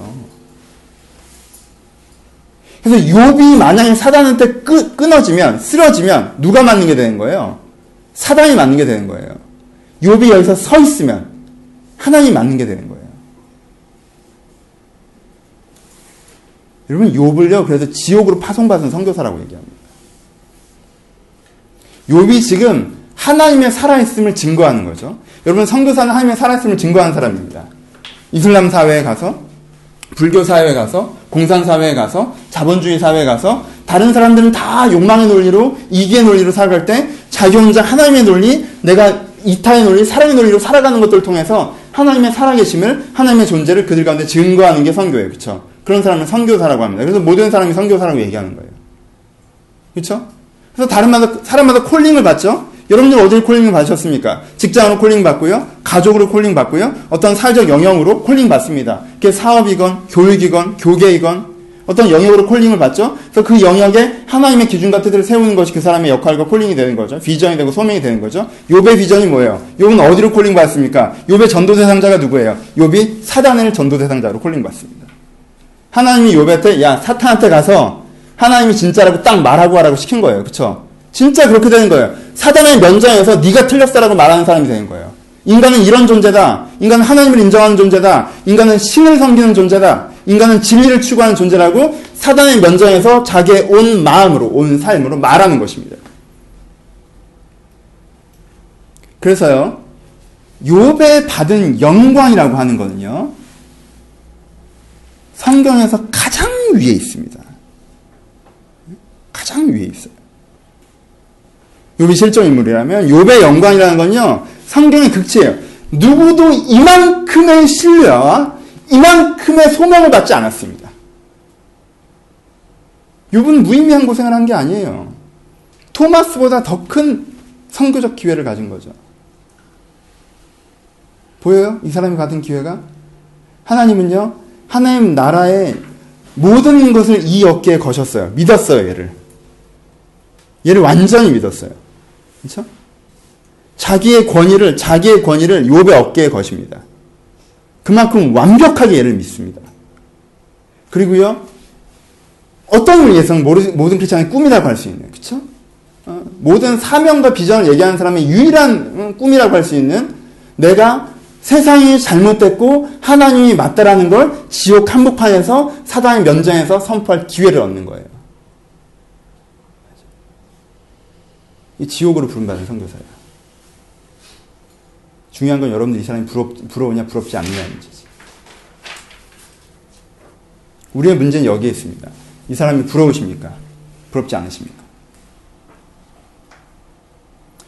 그래서 욥이 만약에 사단한테 끄, 끊어지면 쓰러지면 누가 맞는 게 되는 거예요? 사단이 맞는 게 되는 거예요. 욥이 여기서 서 있으면 하나님이 맞는 게 되는 거예요. 여러분 욥을요 그래서 지옥으로 파송받은 선교사라고 얘기합니다. 욥이 지금 하나님의 살아있음을 증거하는 거죠. 여러분 선교사는 하나님의 살아있음을 증거하는 사람입니다. 이슬람 사회에 가서 불교 사회에 가서 공산 사회에 가서 자본주의 사회에 가서 다른 사람들은 다 욕망의 논리로 이기의 논리로 살아갈 때 자기 혼자 하나님의 논리, 내가 이타의 논리, 사랑의 논리로 살아가는 것들을 통해서 하나님의 살아계심을 하나님의 존재를 그들 가운데 증거하는 게 선교예요. 그렇죠? 그런 사람을 선교사라고 합니다. 그래서 모든 사람이 선교사라고 얘기하는 거예요. 그렇죠? 그래서 다른 마다 사람마다 calling을 받죠. 여러분들 어딜 calling을 받으셨습니까? 직장으로 calling 받고요, 가족으로 calling 받고요, 어떤 사회적 영역으로 calling 받습니다. 그게 사업이건 교육이건 교계이건 어떤 영역으로 calling을 받죠. 그래서 그 영역에 하나님의 기준과 뜻을 세우는 것이 그 사람의 역할과 calling이 되는 거죠. 비전이 되고 소명이 되는 거죠. 욥의 비전이 뭐예요? 욥은 어디로 calling 받습니까? 욥의 전도 대상자가 누구예요? 욥이 사단을 전도 대상자로 calling 받습니다. 하나님이 욥한테 야 사탄한테 가서 하나님이 진짜라고 딱 말하고 하라고 시킨 거예요. 그렇죠? 진짜 그렇게 되는 거예요. 사단의 면장에서 네가 틀렸어라고 말하는 사람이 되는 거예요. 인간은 이런 존재다. 인간은 하나님을 인정하는 존재다. 인간은 신을 섬기는 존재다. 인간은 진리를 추구하는 존재라고 사단의 면장에서 자기의 온 마음으로, 온 삶으로 말하는 것입니다. 그래서요, 욥에 받은 영광이라고 하는 거는요, 성경에서 가장 위에 있습니다. 가장 위에 있어요. 욥이 실존 인물이라면 욥의 영광이라는 건요. 성경의 극치예요. 누구도 이만큼의 신뢰와 이만큼의 소명을 받지 않았습니다. 욥은 무의미한 고생을 한 게 아니에요. 토마스보다 더 큰 선교적 기회를 가진 거죠. 보여요? 이 사람이 받은 기회가? 하나님은요, 하나님 나라의 모든 것을 이 어깨에 거셨어요. 믿었어요, 얘를. 얘를 완전히 믿었어요. 그렇죠? 자기의 권위를 자기의 권위를 욥의 어깨에 거십니다. 그만큼 완벽하게 얘를 믿습니다. 그리고요 어떤 의미에서는 모든 크리스천의 꿈이라고 할 수 있는 그렇죠? 어, 모든 사명과 비전을 얘기하는 사람의 유일한 어, 꿈이라고 할 수 있는 내가 세상이 잘못됐고 하나님이 맞다라는 걸 지옥 한복판에서 사단의 면전에서 선포할 기회를 얻는 거예요. 이 지옥으로 부름받은 선교사예요. 중요한 건 여러분들이 이 사람이 부럽, 부러우냐 부럽지 않느냐는 문제지. 우리의 문제는 여기에 있습니다. 이 사람이 부러우십니까? 부럽지 않으십니까?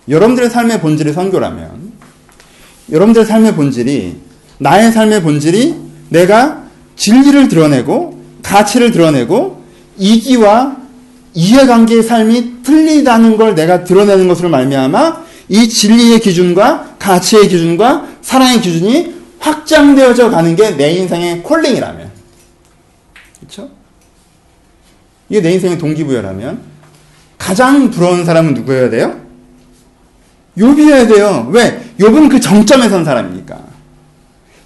여러분들의 삶의 본질이 선교라면 여러분들의 삶의 본질이 나의 삶의 본질이 내가 진리를 드러내고 가치를 드러내고 이기와 이해관계의 삶이 틀리다는 걸 내가 드러내는 것으로 말미암아 이 진리의 기준과 가치의 기준과 사랑의 기준이 확장되어져 가는 게 내 인생의 콜링이라면 그렇죠? 이게 내 인생의 동기부여라면 가장 부러운 사람은 누구여야 돼요? 욥이어야 돼요. 왜? 욥은 그 정점에 선 사람이니까.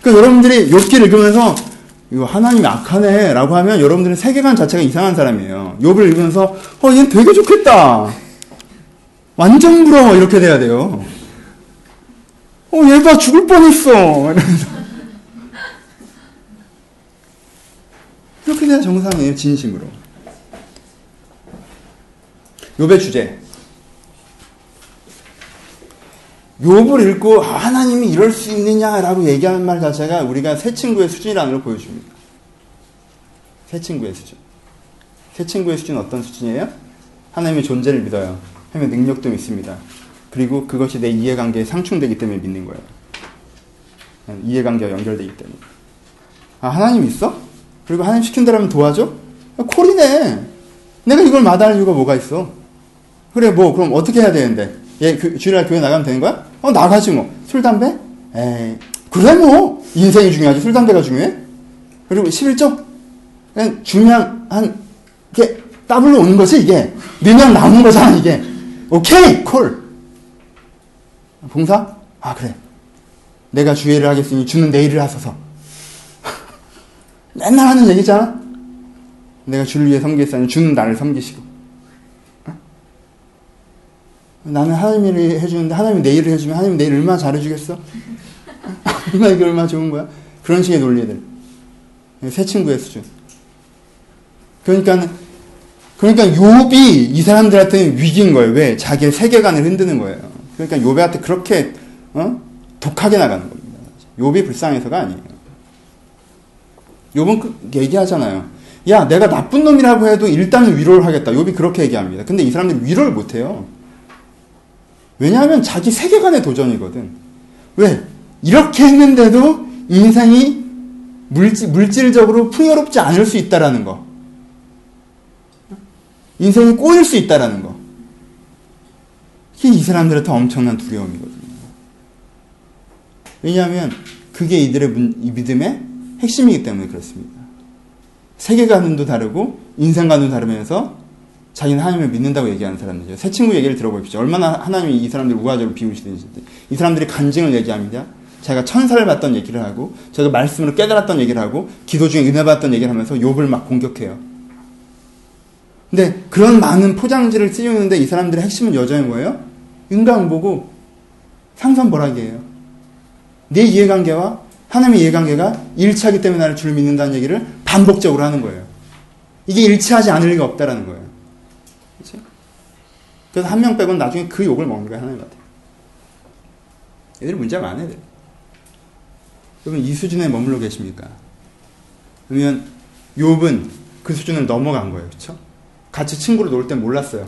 그러니까 여러분들이 욥기를 읽으면서 이거 하나님이 악하네 라고 하면 여러분들은 세계관 자체가 이상한 사람이에요. 욥을 읽으면서 어, 얘 되게 좋겠다. 완전 부러워. 이렇게 돼야 돼요. 어, 얘가 죽을 뻔했어. 이러면서. 이렇게 돼야 정상이에요. 진심으로. 욥의 주제. 욥을 읽고 아, 하나님이 이럴 수 있느냐라고 얘기하는 말 자체가 우리가 새 친구의 수준이라는 걸 보여줍니다. 새 친구의 수준. 새 친구의 수준은 어떤 수준이에요? 하나님의 존재를 믿어요. 하나님의 능력도 믿습니다. 그리고 그것이 내 이해관계에 상충되기 때문에 믿는 거예요. 이해관계와 연결되기 때문에. 아, 하나님 있어? 그리고 하나님 시킨 대로 하면 도와줘? 아, 콜이네. 내가 이걸 마다할 이유가 뭐가 있어? 그래, 뭐, 그럼 어떻게 해야 되는데? 얘 그, 주일날 교회 나가면 되는 거야? 어, 나가지 뭐. 술, 담배? 에이, 그래 뭐. 인생이 중요하지. 술, 담배가 중요해? 그리고 11조? 그냥 중요한, 한, 이게 더블로 오는 거지, 이게. 몇년 남은 거잖아, 이게. 오케이! 콜! 봉사? 아, 그래. 내가 주의를 하겠으니 주는 내일을 하소서. 맨날 하는 얘기잖아? 내가 주를 위해 섬기겠으니 주는 나를 섬기시고. 나는 하나님이 해주는데 하나님이 내 일을 해주면 하나님 내일 얼마나 잘해주겠어? 얼마나 이게 얼마나 좋은 거야? 그런 식의 논리들. 새 친구의 수준. 그러니까 그러니까 욥이 이 사람들한테는 위기인 거예요. 왜? 자기의 세계관을 흔드는 거예요. 그러니까 욥한테 그렇게 어? 독하게 나가는 겁니다. 욥이 불쌍해서가 아니에요. 욥은 그 얘기하잖아요. 야, 내가 나쁜 놈이라고 해도 일단은 위로를 하겠다. 욥이 그렇게 얘기합니다. 근데 이 사람들이 위로를 못 해요. 왜냐하면 자기 세계관의 도전이거든. 왜? 이렇게 했는데도 인생이 물질, 물질적으로 풍요롭지 않을 수 있다라는 거. 인생이 꼬일 수 있다라는 거. 이게 이 사람들한테 엄청난 두려움이거든요. 왜냐하면 그게 이들의 믿음의 핵심이기 때문에 그렇습니다. 세계관도 다르고 인생관도 다르면서 자기는 하나님을 믿는다고 얘기하는 사람들이죠. 새 친구 얘기를 들어보십시오. 얼마나 하나님이 이 사람들을 우화적으로 비우시든지. 이 사람들이 간증을 얘기합니다. 자기가 천사를 봤던 얘기를 하고, 자기가 말씀으로 깨달았던 얘기를 하고, 기도 중에 은혜 받았던 얘기를 하면서 욥을 막 공격해요. 근데 그런 많은 포장지를 씌우는데 이 사람들의 핵심은 여전히 뭐예요? 인간보고 상선벌하기예요. 내 이해관계와 하나님의 이해관계가 일치하기 때문에 나를 주를 믿는다는 얘기를 반복적으로 하는 거예요. 이게 일치하지 않을 리가 없다라는 거예요. 그래서 한 명 빼고는 나중에 그 욕을 먹는 거예요. 하나님 같아. 애들이 문제가 많아요. 애들. 여러분 이 수준에 머물러 계십니까? 그러면 욥은 그 수준을 넘어간 거예요. 그렇죠? 같이 친구로 놀 땐 몰랐어요.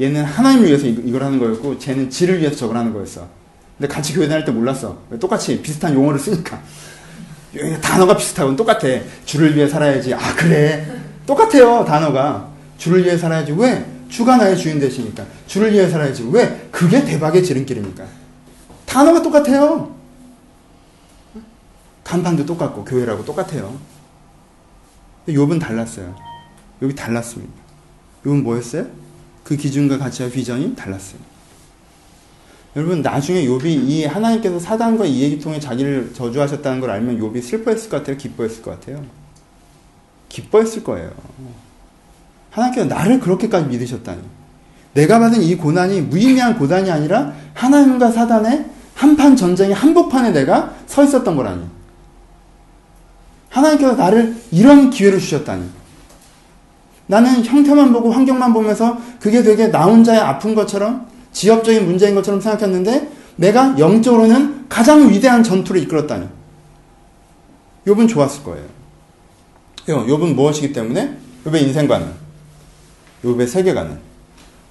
얘는 하나님을 위해서 이걸 하는 거였고 쟤는 지를 위해서 저걸 하는 거였어. 근데 같이 교회 다닐 때 몰랐어. 똑같이 비슷한 용어를 쓰니까. 단어가 비슷하고 똑같아. 주를 위해 살아야지. 아, 그래. 똑같아요, 단어가. 주를 위해 살아야지. 왜? 주가 나의 주인 되시니까. 주를 위해 살아야지. 왜? 그게 대박의 지름길이니까. 단어가 똑같아요. 간판도 똑같고, 교회라고 똑같아요. 욥은 달랐어요. 욥이 달랐습니다. 욥은 뭐였어요? 그 기준과 가치와 비전이 달랐어요. 여러분 나중에 욥이 이 하나님께서 사단과 이 얘기 통해 자기를 저주하셨다는 걸 알면 욥이 슬퍼했을 것 같아요, 기뻐했을 것 같아요. 기뻐했을 거예요. 하나님께서 나를 그렇게까지 믿으셨다니. 내가 받은 이 고난이 무의미한 고난이 아니라 하나님과 사단의 한판 전쟁의 한복판에 내가 서 있었던 거라니. 하나님께서 나를 이런 기회를 주셨다니. 나는 형태만 보고 환경만 보면서 그게 되게 나 혼자의 아픈 것처럼 지역적인 문제인 것처럼 생각했는데 내가 영적으로는 가장 위대한 전투를 이끌었다니. 욥은 좋았을 거예요. 욥은 무엇이기 때문에? 욥의 인생관은, 욥의 세계관은,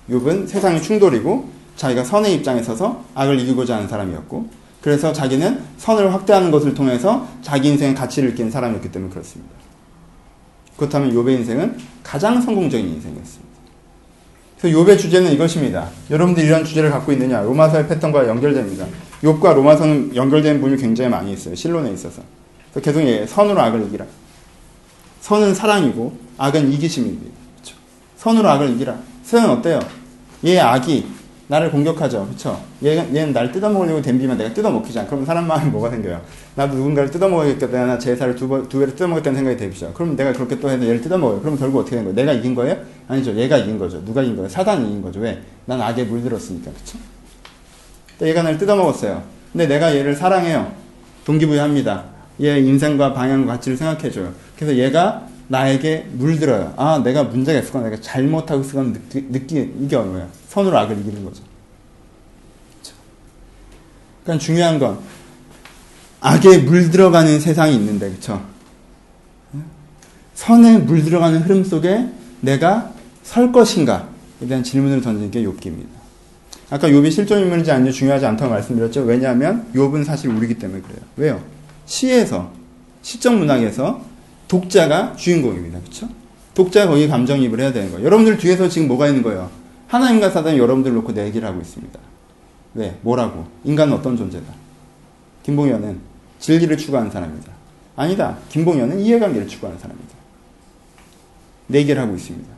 욥은 세상의 충돌이고 자기가 선의 입장에 서서 악을 이기고자 하는 사람이었고 그래서 자기는 선을 확대하는 것을 통해서 자기 인생의 가치를 느끼는 사람이었기 때문에 그렇습니다. 그렇다면 욥의 인생은 가장 성공적인 인생이었습니다. 그래서 욥의 주제는 이것입니다. 여러분들 이런 주제를 갖고 있느냐? 로마서의 패턴과 연결됩니다. 욥과 로마서는 연결된 부분이 굉장히 많이 있어요. 실론에 있어서. 계속 얘기해요. 선으로 악을 이기라. 선은 사랑이고 악은 이기심입니다. 선으로 악을 이기라. 선은 어때요? 얘 악이 나를 공격하죠. 그렇죠? 얘는, 얘는 날 뜯어먹으려고 댐비면 내가 뜯어먹히잖아. 그럼 사람 마음이 뭐가 생겨요? 나도 누군가를 뜯어먹어야겠다. 나 제사를 두, 번, 두 배를 뜯어먹었다는 생각이 되죠. 그럼 내가 그렇게 또 해서 얘를 뜯어먹어요. 그럼 결국 어떻게 되는 거예요? 내가 이긴 거예요? 아니죠. 얘가 이긴 거죠. 누가 이긴 거예요? 사단이 이긴 거죠. 왜? 난 악에 물들었으니까. 그렇죠? 얘가 나를 뜯어먹었어요. 근데 내가 얘를 사랑해요. 동기부여합니다. 얘 인생과 방향과 가치를 생각해줘요. 그래서 얘가 나에게 물들어요. 아, 내가 문제가 있었구나. 내가 잘못하고 있었구나. 느끼, 느끼, 이게 뭐야? 선으로 악을 이기는 거죠. 그렇죠? 그러니까 중요한 건 악에 물들어가는 세상이 있는데, 그쵸? 선에 물들어가는 흐름 속에 내가 설 것인가에 대한 질문을 던지는 게 욥기입니다. 아까 욥이 실존 인물인지 아닌지 중요하지 않다고 말씀드렸죠. 왜냐하면 욥은 사실 우리기 때문에 그래요. 왜요? 시에서 시적 문학에서 독자가 주인공입니다. 그렇죠? 독자가 거기 감정이입을 해야 되는 거예요. 여러분들 뒤에서 지금 뭐가 있는 거예요? 하나님과 사단이 여러분들 놓고 내기를 하고 있습니다. 왜? 뭐라고? 인간은 어떤 존재다? 김봉현은 진리를 추구하는 사람이다. 아니다. 김봉현은 이해관계를 추구하는 사람이다. 내기를 하고 있습니다.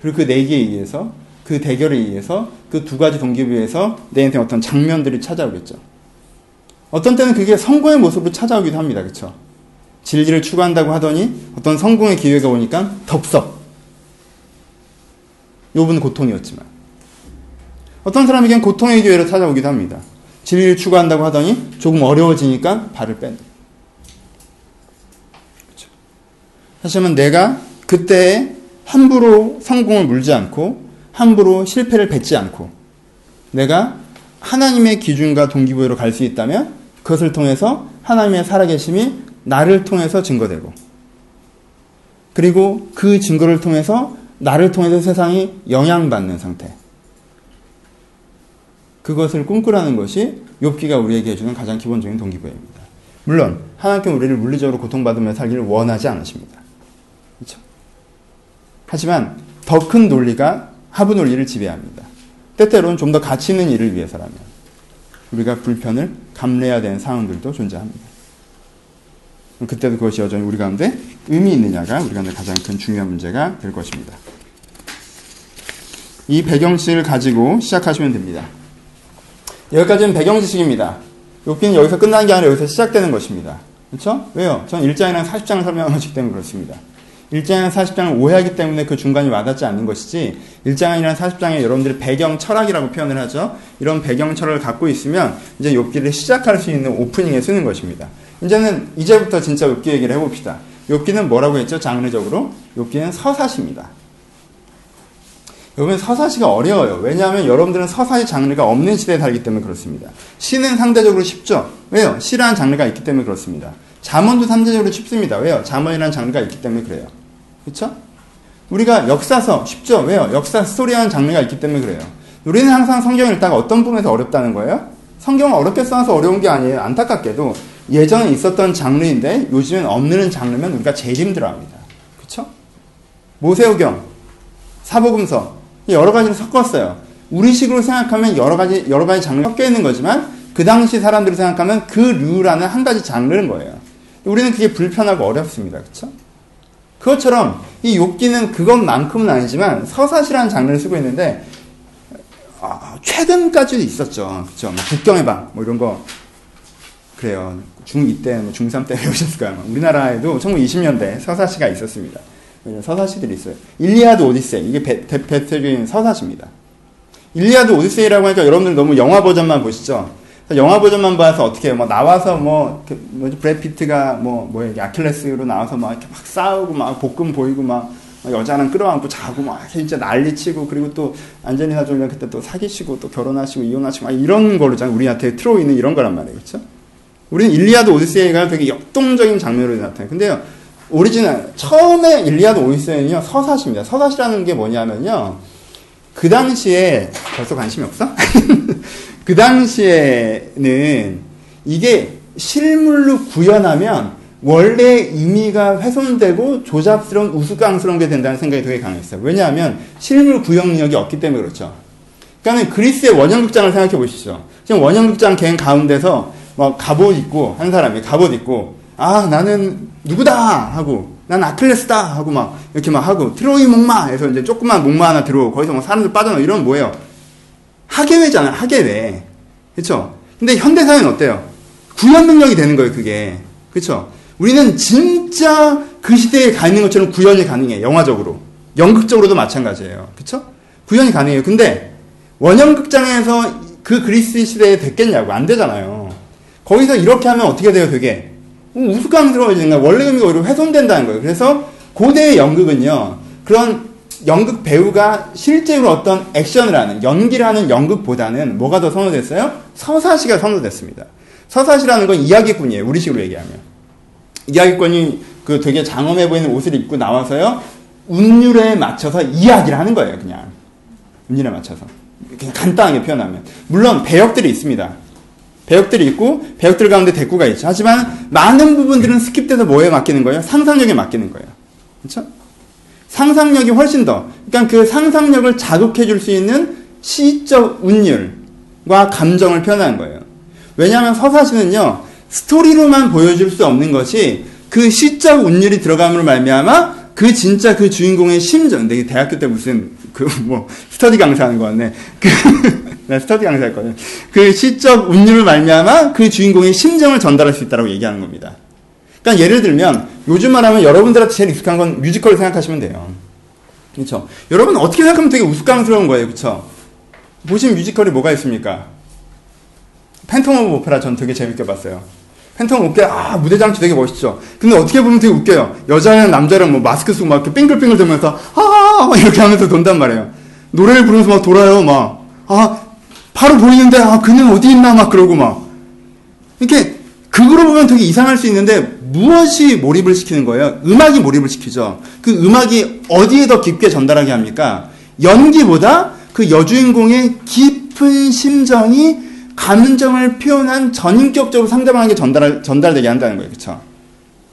그리고 그 내기에 의해서 그 대결에 의해서 그 두 가지 동기부여에서 내 인생 어떤 장면들이 찾아오겠죠. 어떤 때는 그게 성공의 모습으로 찾아오기도 합니다. 그렇죠? 진리를 추구한다고 하더니 어떤 성공의 기회가 오니까 덥석. 요분 고통이었지만. 어떤 사람에겐 고통의 기회로 찾아오기도 합니다. 진리를 추구한다고 하더니 조금 어려워지니까 발을 뺀. 그렇죠. 사실 은 내가 그때 함부로 성공을 물지 않고 함부로 실패를 뱉지 않고 내가 하나님의 기준과 동기부여로 갈 수 있다면 그것을 통해서 하나님의 살아계심이 나를 통해서 증거되고 그리고 그 증거를 통해서 나를 통해서 세상이 영향받는 상태. 그것을 꿈꾸라는 것이 욥기가 우리에게 해주는 가장 기본적인 동기부여입니다. 물론 하나님께 우리를 물리적으로 고통받으며 살기를 원하지 않으십니다. 그렇죠? 하지만 더 큰 논리가 하부 논리를 지배합니다. 때때로는 좀 더 가치 있는 일을 위해서라면 우리가 불편을 감내해야 되는 상황들도 존재합니다. 그때도 그것이 여전히 우리 가운데 의미 있느냐가 우리 가운데 가장 큰 중요한 문제가 될 것입니다. 이 배경식을 가지고 시작하시면 됩니다. 여기까지는 배경 지식입니다. 욥기는 여기서 끝난 게 아니라 여기서 시작되는 것입니다. 그렇죠? 왜요? 전 1장이랑 40장을 설명하기 때문에 그렇습니다. 1장이랑 40장을 오해하기 때문에 그 중간이 와닿지 않는 것이지 1장이랑 40장에 여러분들이 배경 철학이라고 표현을 하죠. 이런 배경 철학을 갖고 있으면 이제 욥기를 시작할 수 있는 오프닝에 쓰는 것입니다. 이제는 이제부터 진짜 욥기 얘기를 해봅시다. 욥기는 뭐라고 했죠? 장르적으로 욥기는 서사시입니다. 여러분 서사시가 어려워요. 왜냐하면 여러분들은 서사시 장르가 없는 시대에 살기 때문에 그렇습니다. 시는 상대적으로 쉽죠. 왜요? 시라는 장르가 있기 때문에 그렇습니다. 잠언도 상대적으로 쉽습니다. 왜요? 잠언이라는 장르가 있기 때문에 그래요. 그렇죠? 우리가 역사서 쉽죠. 왜요? 역사 스토리라는 장르가 있기 때문에 그래요. 우리는 항상 성경을 읽다가 어떤 부분에서 어렵다는 거예요? 성경을 어렵게 써서 어려운 게 아니에요. 안타깝게도 예전에 있었던 장르인데 요즘엔 없는 장르면 우리가 제일 힘들어합니다. 그렇죠? 모세오경, 사복음서 여러 가지를 섞었어요. 우리식으로 생각하면 여러 가지 여러 가지 장르가 섞여 있는 거지만 그 당시 사람들이 생각하면 그 류라는 한 가지 장르인 거예요. 우리는 그게 불편하고 어렵습니다. 그렇죠? 그것처럼 이 욥기는 그것만큼은 아니지만 서사시라는 장르를 쓰고 있는데 아, 최근까지도 있었죠. 그렇죠? 뭐 국경의 방, 뭐 이런 거 그래요. 중2 때, 뭐 중3 때 배우셨을 거예요. 우리나라에도 1920년대 서사시가 있었습니다. 서사시들이 있어요. 일리아드 오디세이 이게 대표적인 서사시입니다. 일리아드 오디세이라고 하니까 여러분들 너무 영화 버전만 보시죠. 영화 버전만 봐서 어떻게? 뭐 나와서 뭐 뭐지 브래드 피트가 뭐 뭐야 아킬레스로 나와서 막 이렇게 막 싸우고 막 복근 보이고 막 여자는 끌어안고 자고 막 진짜 난리치고 그리고 또 안젤리나 졸리랑 그때 또 사귀시고 또 결혼하시고 이혼하시고 막 이런 거로잖아요. 우리한테 틀어 있는 이런 거란 말이에요, 그렇죠? 우리는 일리아드 오디세이가 되게 역동적인 장면으로 나타나요. 근데요, 오리지널 처음에 일리아드 오디세이는요 서사시입니다. 서사시라는 게 뭐냐면요, 그 당시에 벌써 관심이 없어? 그 당시에는 이게 실물로 구현하면 원래 의미가 훼손되고 조잡스러운 우스꽝스러운 게 된다는 생각이 되게 강했어요. 왜냐하면 실물 구현 능력이 없기 때문에 그렇죠. 그러니까 그리스의 원형극장을 생각해 보시죠. 지금 원형극장 갱 가운데서 뭐 갑옷 입고 한 사람이 갑옷 입고 아 나는 누구다 하고 난 아킬레스다 하고 막 이렇게 막 하고 트로이 목마 해서 이제 조그만 목마 하나 들어오고 거기서 뭐 사람들 빠져나 이런 뭐예요? 하계회잖아요 하계회 그렇죠? 근데 현대사회는 어때요? 구현 능력이 되는 거예요 그게 그렇죠? 우리는 진짜 그 시대에 가 있는 것처럼 구현이 가능해요 영화적으로 연극적으로도 마찬가지예요 그렇죠? 구현이 가능해요 근데 원형극장에서 그 그리스 시대에 됐겠냐고 안 되잖아요 거기서 이렇게 하면 어떻게 돼요 되게 우스꽝스러워지는 거야. 원래 의미가 오히려 훼손된다는 거예요. 그래서 고대의 연극은요, 그런 연극 배우가 실제로 어떤 액션을 하는, 연기를 하는 연극보다는 뭐가 더 선호됐어요? 서사시가 선호됐습니다. 서사시라는 건 이야기꾼이에요. 우리식으로 얘기하면. 이야기꾼이 그 되게 장엄해 보이는 옷을 입고 나와서요, 운율에 맞춰서 이야기를 하는 거예요, 그냥. 운율에 맞춰서. 그냥 간단하게 표현하면. 물론 배역들이 있습니다. 배역들이 있고 배역들 가운데 대꾸가 있죠. 하지만 많은 부분들은 스킵돼서 뭐에 맡기는 거예요? 상상력에 맡기는 거예요. 그렇죠? 상상력이 훨씬 더 그러니까 그 상상력을 자극해 줄 수 있는 시적 운율과 감정을 표현하는 거예요. 왜냐하면 서사시는요. 스토리로만 보여줄 수 없는 것이 그 시적 운율이 들어감으로 말미암아 그 진짜 그 주인공의 심정. 내가 대학교 때 무슨 그 뭐 스터디 강사하는 거 같네. 그나 스터디 강사였거든. 그 시적 운율을 말미암아 그 주인공의 심정을 전달할 수 있다고 얘기하는 겁니다. 그러니까 예를 들면 요즘 말하면 여러분들한테 제일 익숙한 건 뮤지컬을 생각하시면 돼요. 그렇죠? 여러분 어떻게 생각하면 되게 우스꽝스러운 거예요, 그렇죠? 보신 뮤지컬이 뭐가 있습니까? Phantom of Opera 전 되게 재밌게 봤어요. Phantom Opera 아 무대 장치 되게 멋있죠. 근데 어떻게 보면 되게 웃겨요. 여자랑 남자랑 뭐 마스크 쓰고 막 이렇게 빙글빙글 돌면서 아 이렇게 하면서 돈단 말이에요. 노래를 부르면서 막 돌아요, 막. 아, 바로 보이는데 아 그는 어디 있나 막 그러고 막 이렇게 극으로 보면 되게 이상할 수 있는데 무엇이 몰입을 시키는 거예요? 음악이 몰입을 시키죠. 그 음악이 어디에 더 깊게 전달하게 합니까? 연기보다 그 여주인공의 깊은 심정이 감정을 표현한 전인격적으로 상대방에게 전달, 전달되게 한다는 거예요. 그쵸?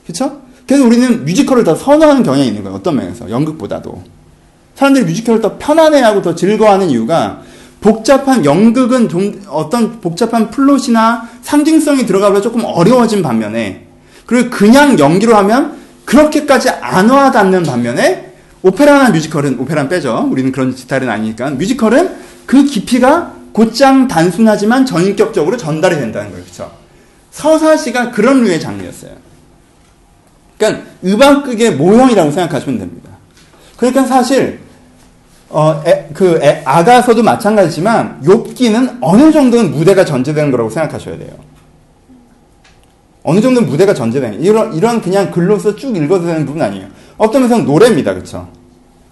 그쵸? 그래서 우리는 뮤지컬을 더 선호하는 경향이 있는 거예요. 어떤 면에서. 연극보다도. 사람들이 뮤지컬을 더 편안해하고 더 즐거워하는 이유가 복잡한 연극은 좀 어떤 복잡한 플롯이나 상징성이 들어가면 조금 어려워진 반면에 그리고 그냥 연기로 하면 그렇게까지 안 와닿는 반면에 오페라나 뮤지컬은 오페라는 빼죠. 우리는 그런 스타일은 아니니까 뮤지컬은 그 깊이가 곧장 단순하지만 전인격적으로 전달이 된다는 거예요. 그렇죠? 서사시가 그런 류의 장르였어요. 그러니까 음악극의 모형이라고 생각하시면 됩니다. 그러니까 사실 어, 에, 그 에, 아가서도 마찬가지지만 욥기는 어느 정도는 무대가 전제되는 거라고 생각하셔야 돼요. 어느 정도는 무대가 전제되는 이런 이런 그냥 글로서 쭉 읽어도 되는 부분 아니에요. 어떤 면에서는 노래입니다, 그렇죠?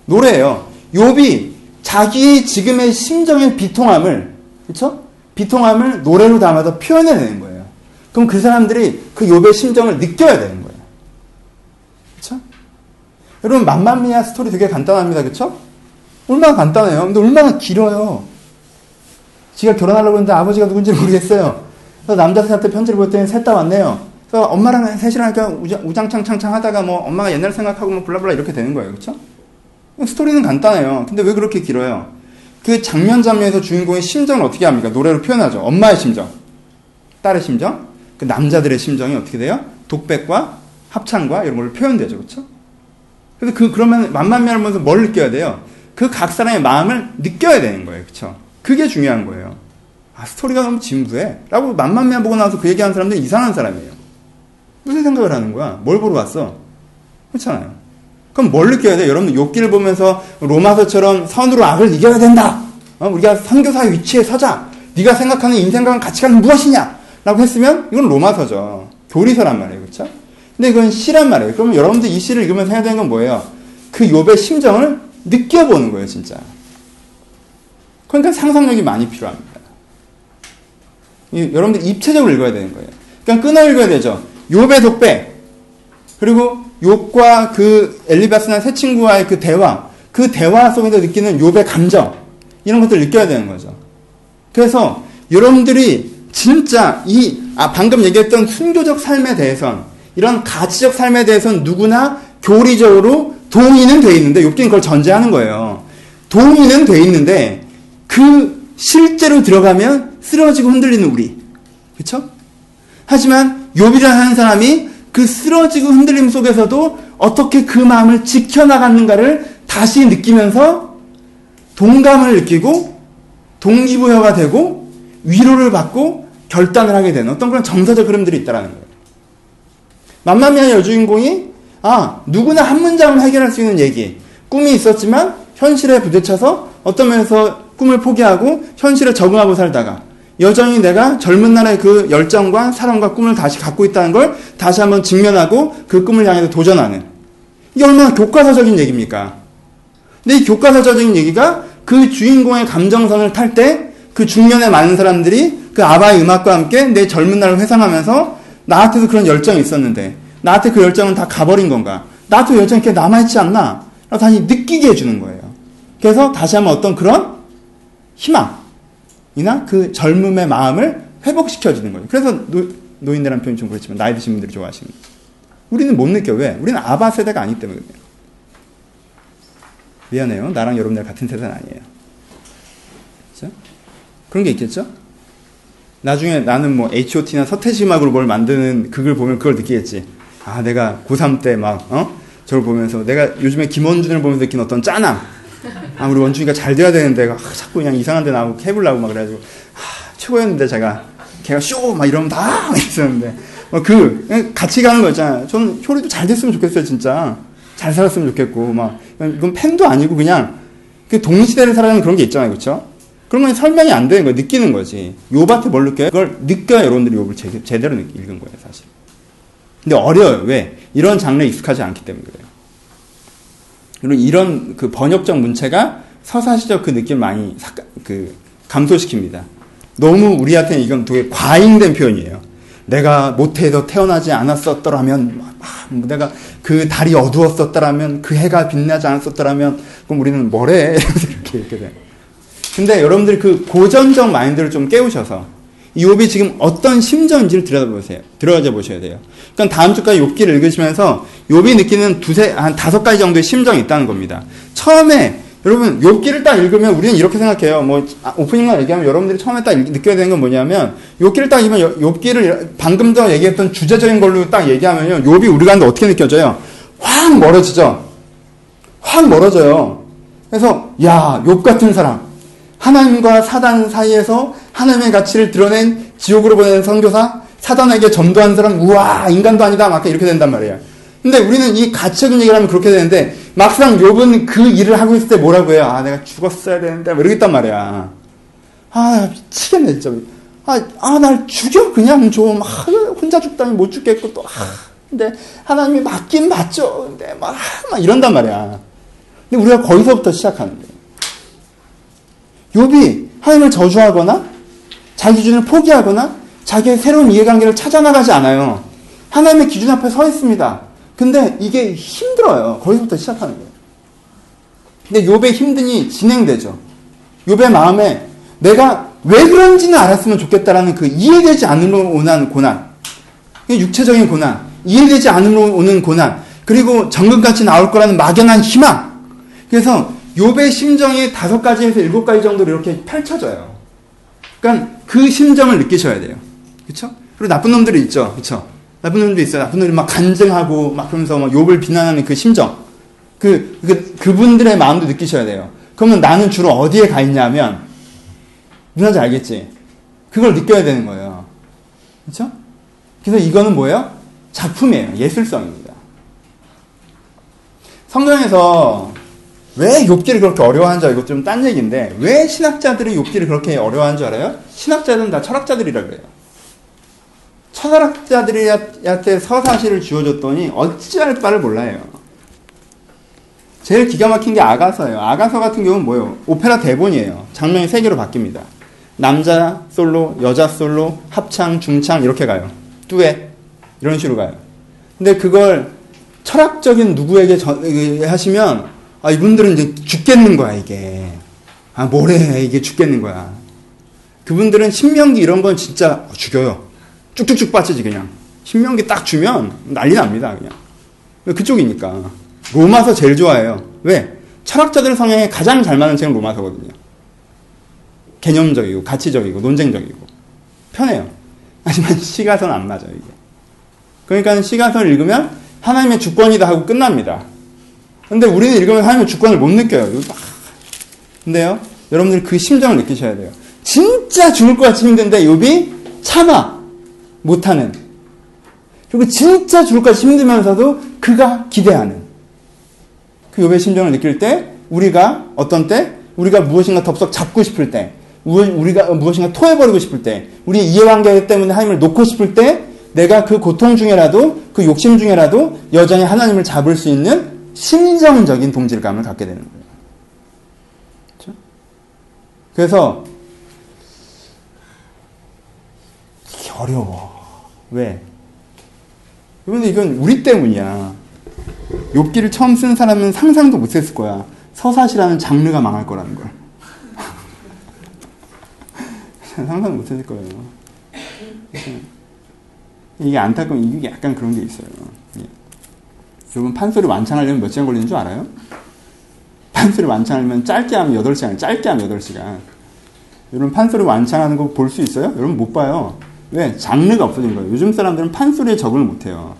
노래예요. 욥이 자기의 지금의 심정의 비통함을 그렇죠? 비통함을 노래로 담아서 표현해내는 거예요. 그럼 그 사람들이 그 욥의 심정을 느껴야 되는 거예요. 그렇죠? 여러분 만만미야 스토리 되게 간단합니다, 그렇죠? 얼마나 간단해요. 근데 얼마나 길어요. 지가 결혼하려고 했는데 아버지가 누군지 모르겠어요. 그래서 남자한테 편지를 보냈더니 셋 다 왔네요. 그래서 엄마랑 셋이랑 하니까 우장 창창창 하다가 뭐 엄마가 옛날 생각하고 뭐 블라블라 이렇게 되는 거예요. 그렇죠? 스토리는 간단해요. 근데 왜 그렇게 길어요? 그 장면 장면에서 주인공의 심정을 어떻게 합니까? 노래로 표현하죠. 엄마의 심정, 딸의 심정, 그 남자들의 심정이 어떻게 돼요? 독백과 합창과 이런 걸로 표현되죠. 그렇죠? 그래서 그 그러면 만만미를 보면서 뭘 느껴야 돼요? 그 각 사람의 마음을 느껴야 되는 거예요. 그렇죠? 그게 중요한 거예요. 아, 스토리가 너무 진부해. 라고 만만미만 보고 나서 그 얘기하는 사람들이 이상한 사람이에요. 무슨 생각을 하는 거야? 뭘 보러 왔어? 그렇잖아요. 그럼 뭘 느껴야 돼? 여러분 욕기를 보면서 로마서처럼 선으로 악을 이겨야 된다. 어? 우리가 선교사의 위치에 서자. 네가 생각하는 인생관 가치관은 무엇이냐? 라고 했으면 이건 로마서죠. 교리서란 말이에요. 그렇죠? 근데 이건 시란 말이에요. 그러면 여러분들 이 시를 읽으면서 해야 되는 건 뭐예요? 그 욥의 심정을 느껴보는 거예요, 진짜. 그러니까 상상력이 많이 필요합니다. 여러분들 입체적으로 읽어야 되는 거예요. 그러니까 끊어 읽어야 되죠. 욥의 독백 그리고 욥과 그 엘리바스나 새 친구와의 그 대화, 그 대화 속에서 느끼는 욥의 감정 이런 것들을 느껴야 되는 거죠. 그래서 여러분들이 진짜 이 아, 방금 얘기했던 순교적 삶에 대해선 이런 가치적 삶에 대해선 누구나 교리적으로 동의는 돼 있는데 욥기는 그걸 전제하는 거예요. 동의는 돼 있는데 그 실제로 들어가면 쓰러지고 흔들리는 우리. 그렇죠? 하지만 욥이라는 사람이 그 쓰러지고 흔들림 속에서도 어떻게 그 마음을 지켜나갔는가를 다시 느끼면서 동감을 느끼고 동기부여가 되고 위로를 받고 결단을 하게 되는 어떤 그런 정서적 흐름들이 있다는 거예요. 만만미한 여주인공이 아 누구나 한 문장을 해결할 수 있는 얘기 꿈이 있었지만 현실에 부딪혀서 어떤 면에서 꿈을 포기하고 현실에 적응하고 살다가 여전히 내가 젊은 날의 그 열정과 사랑과 꿈을 다시 갖고 있다는 걸 다시 한번 직면하고 그 꿈을 향해서 도전하는. 이게 얼마나 교과서적인 얘기입니까? 근데 이 교과서적인 얘기가 그 주인공의 감정선을 탈 때 그 중년의 많은 사람들이 그 아바의 음악과 함께 내 젊은 날을 회상하면서 나한테도 그런 열정이 있었는데 나한테 그 열정은 다 가버린 건가? 나한테 열정이 이렇게 남아있지 않나? 라고 다시 느끼게 해주는 거예요. 그래서 다시 한번 어떤 그런 희망, 이나 그 젊음의 마음을 회복시켜주는 거예요. 그래서 노, 노인네란 표현이 좀 그렇지만 나이 드신 분들이 좋아하시는 우리는 못 느껴. 왜? 우리는 아바 세대가 아니기 때문에. 미안해요. 나랑 여러분들 같은 세대는 아니에요. 그렇죠? 그런 게 있겠죠? 나중에 나는 뭐 H.O.T나 서태지 음악으로 뭘 만드는 그걸 보면 그걸 느끼겠지. 아, 내가 고3 때 막, 어? 저를 보면서 내가 요즘에 김원준을 보면서 느낀 어떤 짠함. 아, 우리 원준이가 잘 돼야 되는데, 아, 자꾸 그냥 이상한 데 나오고 해보려고 막 그래가지고, 아, 최고였는데 제가, 걔가 쇼! 막 이러면 다! 막 있었는데, 어, 그, 같이 가는 거 있잖아요. 저는 효리도 잘 됐으면 좋겠어요, 진짜. 잘 살았으면 좋겠고, 막, 이건 팬도 아니고 그냥, 그 동시대를 살아가는 그런 게 있잖아요, 그쵸? 그러면 설명이 안 되는 거예요. 느끼는 거지. 요밭에 뭘 느껴요? 그걸 느껴야 여러분들이 요을 제대로 읽은 거예요, 사실. 근데 어려워요. 왜? 이런 장르에 익숙하지 않기 때문에 그래요. 그리고 이런 그 번역적 문체가 서사시적 그 느낌을 많이 그 감소시킵니다. 너무 우리한테는 이건 되게 과잉된 표현이에요. 내가 모태에서 태어나지 않았었더라면, 아, 뭐 내가 그 달이 어두웠었더라면, 그 해가 빛나지 않았었더라면, 그럼 우리는 뭐래? 이렇게 이렇게 돼. 근데 여러분들이 그 고전적 마인드를 좀 깨우셔서 욥이 지금 어떤 심정인지를 들여다보세요. 들어가 보셔야 돼요. 그러니까 다음 주까지 욥기를 읽으시면서 욥이 느끼는 두세 한 다섯 가지 정도의 심정이 있다는 겁니다. 처음에 여러분 욥기를 딱 읽으면 우리는 이렇게 생각해요. 뭐 아, 오프닝만 얘기하면 여러분들이 처음에 딱 느껴야 되는 건 뭐냐면 욥기를 딱 읽으면 욥기를 방금 전 얘기했던 주제적인 걸로 딱 얘기하면요. 욥이 우리가 하는데 어떻게 느껴져요? 확 멀어지죠. 확 멀어져요. 그래서 야, 욥 같은 사람 하나님과 사단 사이에서 하나님의 가치를 드러낸 지옥으로 보내는 선교사, 사단에게 전도한 사람, 우와, 인간도 아니다. 막 이렇게 된단 말이에요. 근데 우리는 이 가치적인 얘기를 하면 그렇게 되는데, 막상 욥은 그 일을 하고 있을 때 뭐라고 해요? 아, 내가 죽었어야 되는데, 뭐 이러겠단 말이야. 아, 미치겠네, 진짜. 아, 아, 날 죽여, 그냥 좀. 아, 혼자 죽다니 못 죽겠고, 또. 아, 근데 하나님이 맞긴 맞죠. 근데 막, 막 이런단 말이야. 근데 우리가 거기서부터 시작하는 거예요. 욥이 하나님을 저주하거나 자기 기준을 포기하거나 자기의 새로운 이해관계를 찾아나가지 않아요. 하나님의 기준 앞에 서 있습니다. 근데 이게 힘들어요. 거기서부터 시작하는 거예요. 근데 욥의 힘든이 진행되죠. 욥의 마음에 내가 왜 그런지는 알았으면 좋겠다라는 그 이해되지 않으로 오는 고난, 육체적인 고난, 이해되지 않으로 오는 고난, 그리고 정금같이 나올 거라는 막연한 희망. 그래서 욥의 심정이 다섯 가지에서 일곱 가지 정도로 이렇게 펼쳐져요. 그러니까 그 심정을 느끼셔야 돼요. 그렇죠? 그리고 나쁜 놈들이 있죠. 그렇죠? 나쁜 놈들도 있어요. 나쁜 놈들이 막 간증하고 막 그러면서 막 욥을 비난하는 그 심정. 그, 그 그분들의 마음도 느끼셔야 돼요. 그러면 나는 주로 어디에 가 있냐면 누나지 알겠지? 그걸 느껴야 되는 거예요. 그렇죠? 그래서 이거는 뭐예요? 작품이에요. 예술성입니다. 성경에서 왜 욥기를 그렇게 어려워하는 줄 알고 좀 딴 얘기인데 왜 신학자들이 욥기를 그렇게 어려워하는 줄 알아요? 신학자들은 다 철학자들이라 그래요. 철학자들한테 서사시를 주어줬더니 어찌할 바를 몰라요. 제일 기가 막힌 게 아가서예요. 아가서 같은 경우는 뭐예요? 오페라 대본이에요. 장면이 세 개로 바뀝니다. 남자 솔로, 여자 솔로, 합창, 중창 이렇게 가요. 듀엣 이런 식으로 가요. 근데 그걸 철학적인 누구에게 하시면 아, 이분들은 이제 죽겠는 거야, 이게. 아, 뭐래, 이게 죽겠는 거야. 그분들은 신명기 이런 건 진짜 죽여요. 쭉쭉쭉 빠지지, 그냥. 신명기 딱 주면 난리 납니다, 그냥. 그쪽이니까. 로마서 제일 좋아해요. 왜? 철학자들 성향에 가장 잘 맞는 책은 로마서거든요. 개념적이고, 가치적이고, 논쟁적이고. 편해요. 하지만 시가서는 안 맞아요, 이게. 그러니까 시가서를 읽으면 하나님의 주권이다 하고 끝납니다. 근데 우리는 읽으면 하나님의 주권을 못 느껴요. 근데요, 여러분들 그 심정을 느끼셔야 돼요. 진짜 죽을 것 같이 힘든데 욥이 참아 못하는. 그리고 진짜 죽을 것 같이 힘들면서도 그가 기대하는. 그 욥의 심정을 느낄 때 우리가 어떤 때 우리가 무엇인가 덥석 잡고 싶을 때 우리가 무엇인가 토해버리고 싶을 때 우리의 이해관계 때문에 하나님을 놓고 싶을 때 내가 그 고통 중에라도 그 욕심 중에라도 여전히 하나님을 잡을 수 있는 심정적인 동질감을 갖게 되는 거예요. 그렇죠? 그래서 어려워. 왜? 그런데 이건 우리 때문이야. 욕기를 처음 쓴 사람은 상상도 못했을 거야. 서사시라는 장르가 망할 거라는 걸. 상상 못했을 거예요. 이게 안타까운 이게 약간 그런 게 있어요. 여러분 판소리 완창하려면 몇 시간 걸리는 줄 알아요? 판소리 완창하려면 짧게 하면 8시간, 짧게 하면 8시간. 여러분 판소리 완창하는 거 볼 수 있어요? 여러분 못 봐요. 왜? 장르가 없어진 거예요. 요즘 사람들은 판소리에 적응을 못 해요.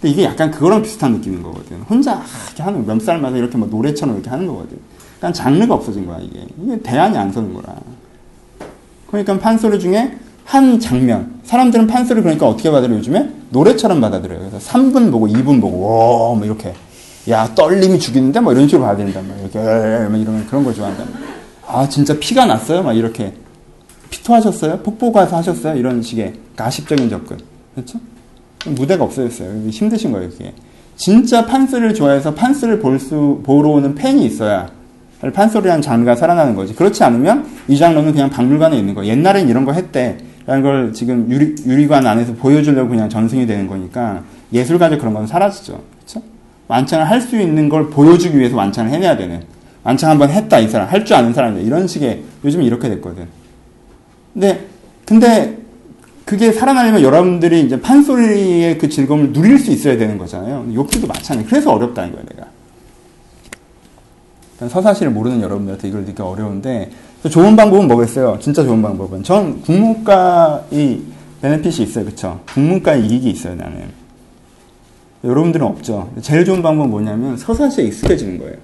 근데 이게 약간 그거랑 비슷한 느낌인 거거든. 혼자 이렇게 하는, 몇 살마다 이렇게 뭐 노래처럼 이렇게 하는 거거든. 그러니까 장르가 없어진 거야, 이게. 이게 대안이 안 서는 거라. 그러니까 판소리 중에 한 장면. 사람들은 판소리 그러니까 어떻게 받아들여 요즘에? 노래처럼 받아들여요. 그래서 3분 보고 2분 보고 와, 뭐 이렇게 야 떨림이 죽이는데 뭐 이런 식으로 받아들인단 말이에요. 이렇게 막 이러면 그런 걸 말이에요. 아 진짜 피가 났어요? 막 이렇게 피토하셨어요? 폭포 가서 하셨어요? 이런 식의 가식적인 접근. 그렇죠? 무대가 없어졌어요. 힘드신 거예요, 그게. 진짜 판소리를 좋아해서 판소리를 볼 수, 보러 오는 팬이 있어야 판소리라는 장르가 살아나는 거지. 그렇지 않으면 이 장르는 그냥 박물관에 있는 거예요. 옛날엔 이런 거 했대. 라는 걸 지금 유리, 유리관 안에서 보여주려고 그냥 전승이 되는 거니까 예술가적 그런 건 사라지죠. 그렇죠? 완창을 할 수 있는 걸 보여주기 위해서 완창을 해내야 되는. 완창 한번 했다, 이 사람. 할 줄 아는 사람들. 이런 식의, 요즘 이렇게 됐거든. 근데, 근데 그게 살아나려면 여러분들이 이제 판소리의 그 즐거움을 누릴 수 있어야 되는 거잖아요. 욕기도 마찬가지. 그래서 어렵다는 거예요, 내가. 서사시를 모르는 여러분들한테 이걸 듣기 어려운데 좋은 방법은 뭐겠어요? 진짜 좋은 방법은 전 국문과의 benefit이 있어요, 그렇죠? 국문과의 이익이 있어요, 나는. 여러분들은 없죠. 제일 좋은 방법은 뭐냐면 서사시에 익숙해지는 거예요.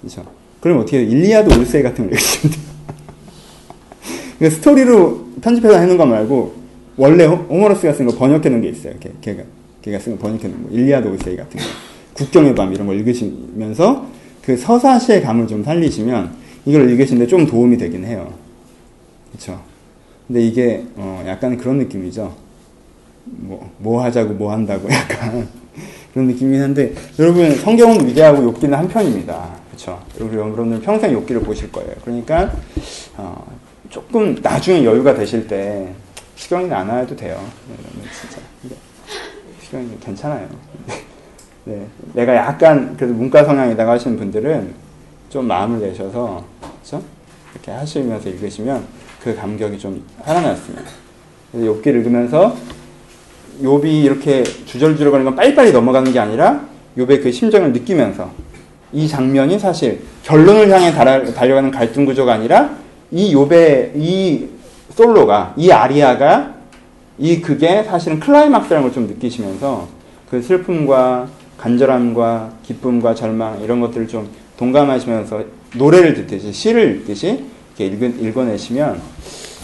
그렇죠? 그럼 어떻게 해요? 일리아드 오디세이 같은 걸 읽으시면 돼요. 그러니까 스토리로 편집해서 해놓은 거 말고 원래 호메로스가 쓴 거 번역해 놓은 게 있어요. 걔, 걔가 걔가 쓴 거 번역해 놓은 거. 일리아드 오디세이 같은 거. 국경의 밤 이런 걸 읽으시면서 그 서사시의 감을 좀 살리시면 이걸 읽으시는데 좀 도움이 되긴 해요. 그렇죠? 근데 이게 어 약간 그런 느낌이죠. 뭐, 뭐 하자고 뭐 한다고 약간 그런 느낌이긴 한데 여러분 성경은 위대하고 욕기는 한편입니다. 그렇죠? 여러분들 평생 욕기를 보실 거예요. 그러니까 어, 조금 나중에 여유가 되실 때 시경이 안 와도 돼요. 진짜 시경이 괜찮아요. 네, 내가 약간 그래도 문과 성향이다가 하시는 분들은 좀 마음을 내셔서 그렇죠? 이렇게 하시면서 읽으시면 그 감격이 좀 살아났습니다. 그래서 욥기를 읽으면서 욥이 이렇게 주절주절 거리는 건 빨리빨리 넘어가는 게 아니라 욥의 그 심정을 느끼면서 이 장면이 사실 결론을 향해 달려가는 갈등 구조가 아니라 이 욥의 이 솔로가 이 아리아가 이 극의 사실은 클라이막스라는 걸 좀 느끼시면서 그 슬픔과 간절함과 기쁨과 절망 이런 것들을 좀 동감하시면서 노래를 듣듯이 시를 읽듯이 이렇게 읽어, 내시면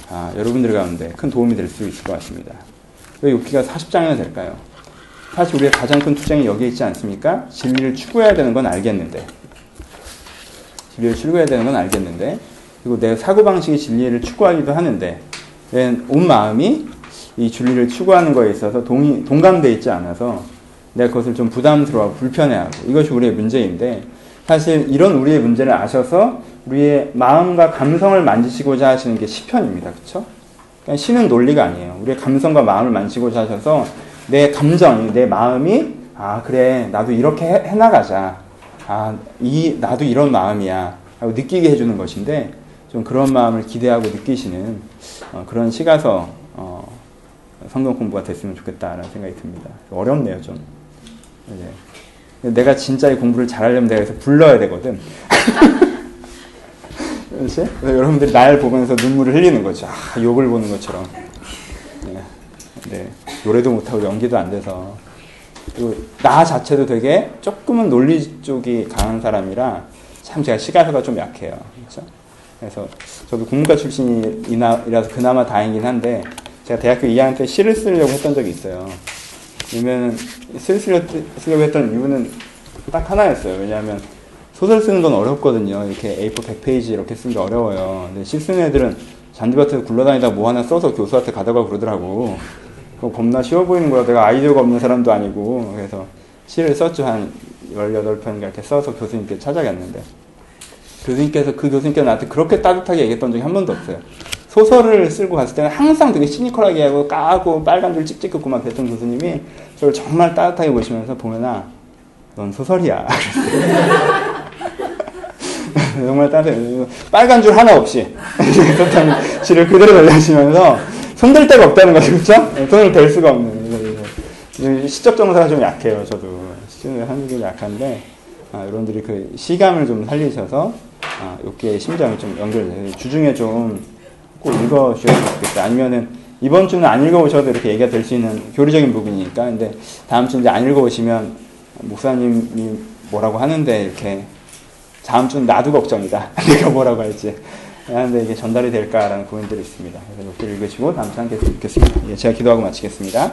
아, 여러분들 가운데 큰 도움이 될 수 있을 것 같습니다. 왜 욕기가 40장이나 될까요? 사실 우리가 가장 큰 투쟁이 여기에 있지 않습니까? 진리를 추구해야 되는 건 알겠는데 진리를 추구해야 되는 건 알겠는데 그리고 내 사고방식이 진리를 추구하기도 하는데 온 마음이 이 진리를 추구하는 거에 있어서 동의, 동감되어 있지 않아서 내가 그것을 좀 부담스러워하고 불편해하고 이것이 우리의 문제인데 사실 이런 우리의 문제를 아셔서 우리의 마음과 감성을 만지시고자 하시는 게 시편입니다. 그렇죠? 그러니까 시는 논리가 아니에요. 우리의 감성과 마음을 만지고자 하셔서 내 감정이 내 마음이 아 그래 나도 이렇게 해, 해 나가자. 아이 나도 이런 마음이야. 하고 느끼게 해주는 것인데 좀 그런 마음을 기대하고 느끼시는 어, 그런 시가서 어, 성경 공부가 됐으면 좋겠다라는 생각이 듭니다. 어렵네요 좀. 네. 내가 진짜 이 공부를 잘하려면 내가 여기서 불러야 되거든. 그렇지? 여러분들이 날 보면서 눈물을 흘리는 거죠. 아, 욕을 보는 것처럼. 네. 네. 노래도 못하고 연기도 안 돼서. 그리고 나 자체도 되게 조금은 논리 쪽이 강한 사람이라 참 제가 시가서가 좀 약해요. 그렇죠? 그래서 저도 국문과 출신이라서 그나마 다행이긴 한데 제가 대학교 2학년 때 시를 쓰려고 했던 적이 있어요. 왜냐면 시를 쓰려고 했던 이유는 딱 하나였어요. 왜냐하면 소설 쓰는 건 어렵거든요. 이렇게 A4 100페이지 이렇게 쓰는 게 어려워요. 근데 시 쓰는 애들은 잔디밭에서 굴러다니다 뭐 하나 써서 교수한테 가다가 그러더라고. 그거 겁나 쉬워 보이는 거야. 내가 아이디어가 없는 사람도 아니고. 그래서 시를 썼죠. 한 18편 이렇게 써서 교수님께 찾아갔는데. 교수님께서 그 교수님께서 나한테 그렇게 따뜻하게 얘기했던 적이 한 번도 없어요. 소설을 쓰고 갔을 때는 항상 되게 시니컬하게 하고 까고 빨간 줄 찍찍 긋고 막 그랬던 교수님이 저를 정말 따뜻하게 보시면서 보면아 넌 소설이야. 정말 따뜻해. 빨간 줄 하나 없이 썼던 시를 그대로 돌려시면서 손댈 데가 없다는 거죠. 그렇죠? 손을 댈 수가 없는. 시적 정사가 좀 약해요. 저도 시적 하는 게 약한데 아, 여러분들이 그 시감을 좀 살리셔서 아, 욕기의 심장이 좀 연결돼요. 주중에 좀 꼭 읽어주셨으면 좋겠다. 아니면은 이번 주는 안 읽어오셔도 이렇게 얘기가 될 수 있는 교리적인 부분이니까. 근데 다음 주 이제 안 읽어오시면 목사님이 뭐라고 하는데 이렇게 다음 주는 나도 걱정이다. 내가 뭐라고 할지. 하는데 이게 전달이 될까라는 고민들이 있습니다. 그래서 욕기를 읽으시고 다음 주 함께 읽겠습니다. 예, 제가 기도하고 마치겠습니다.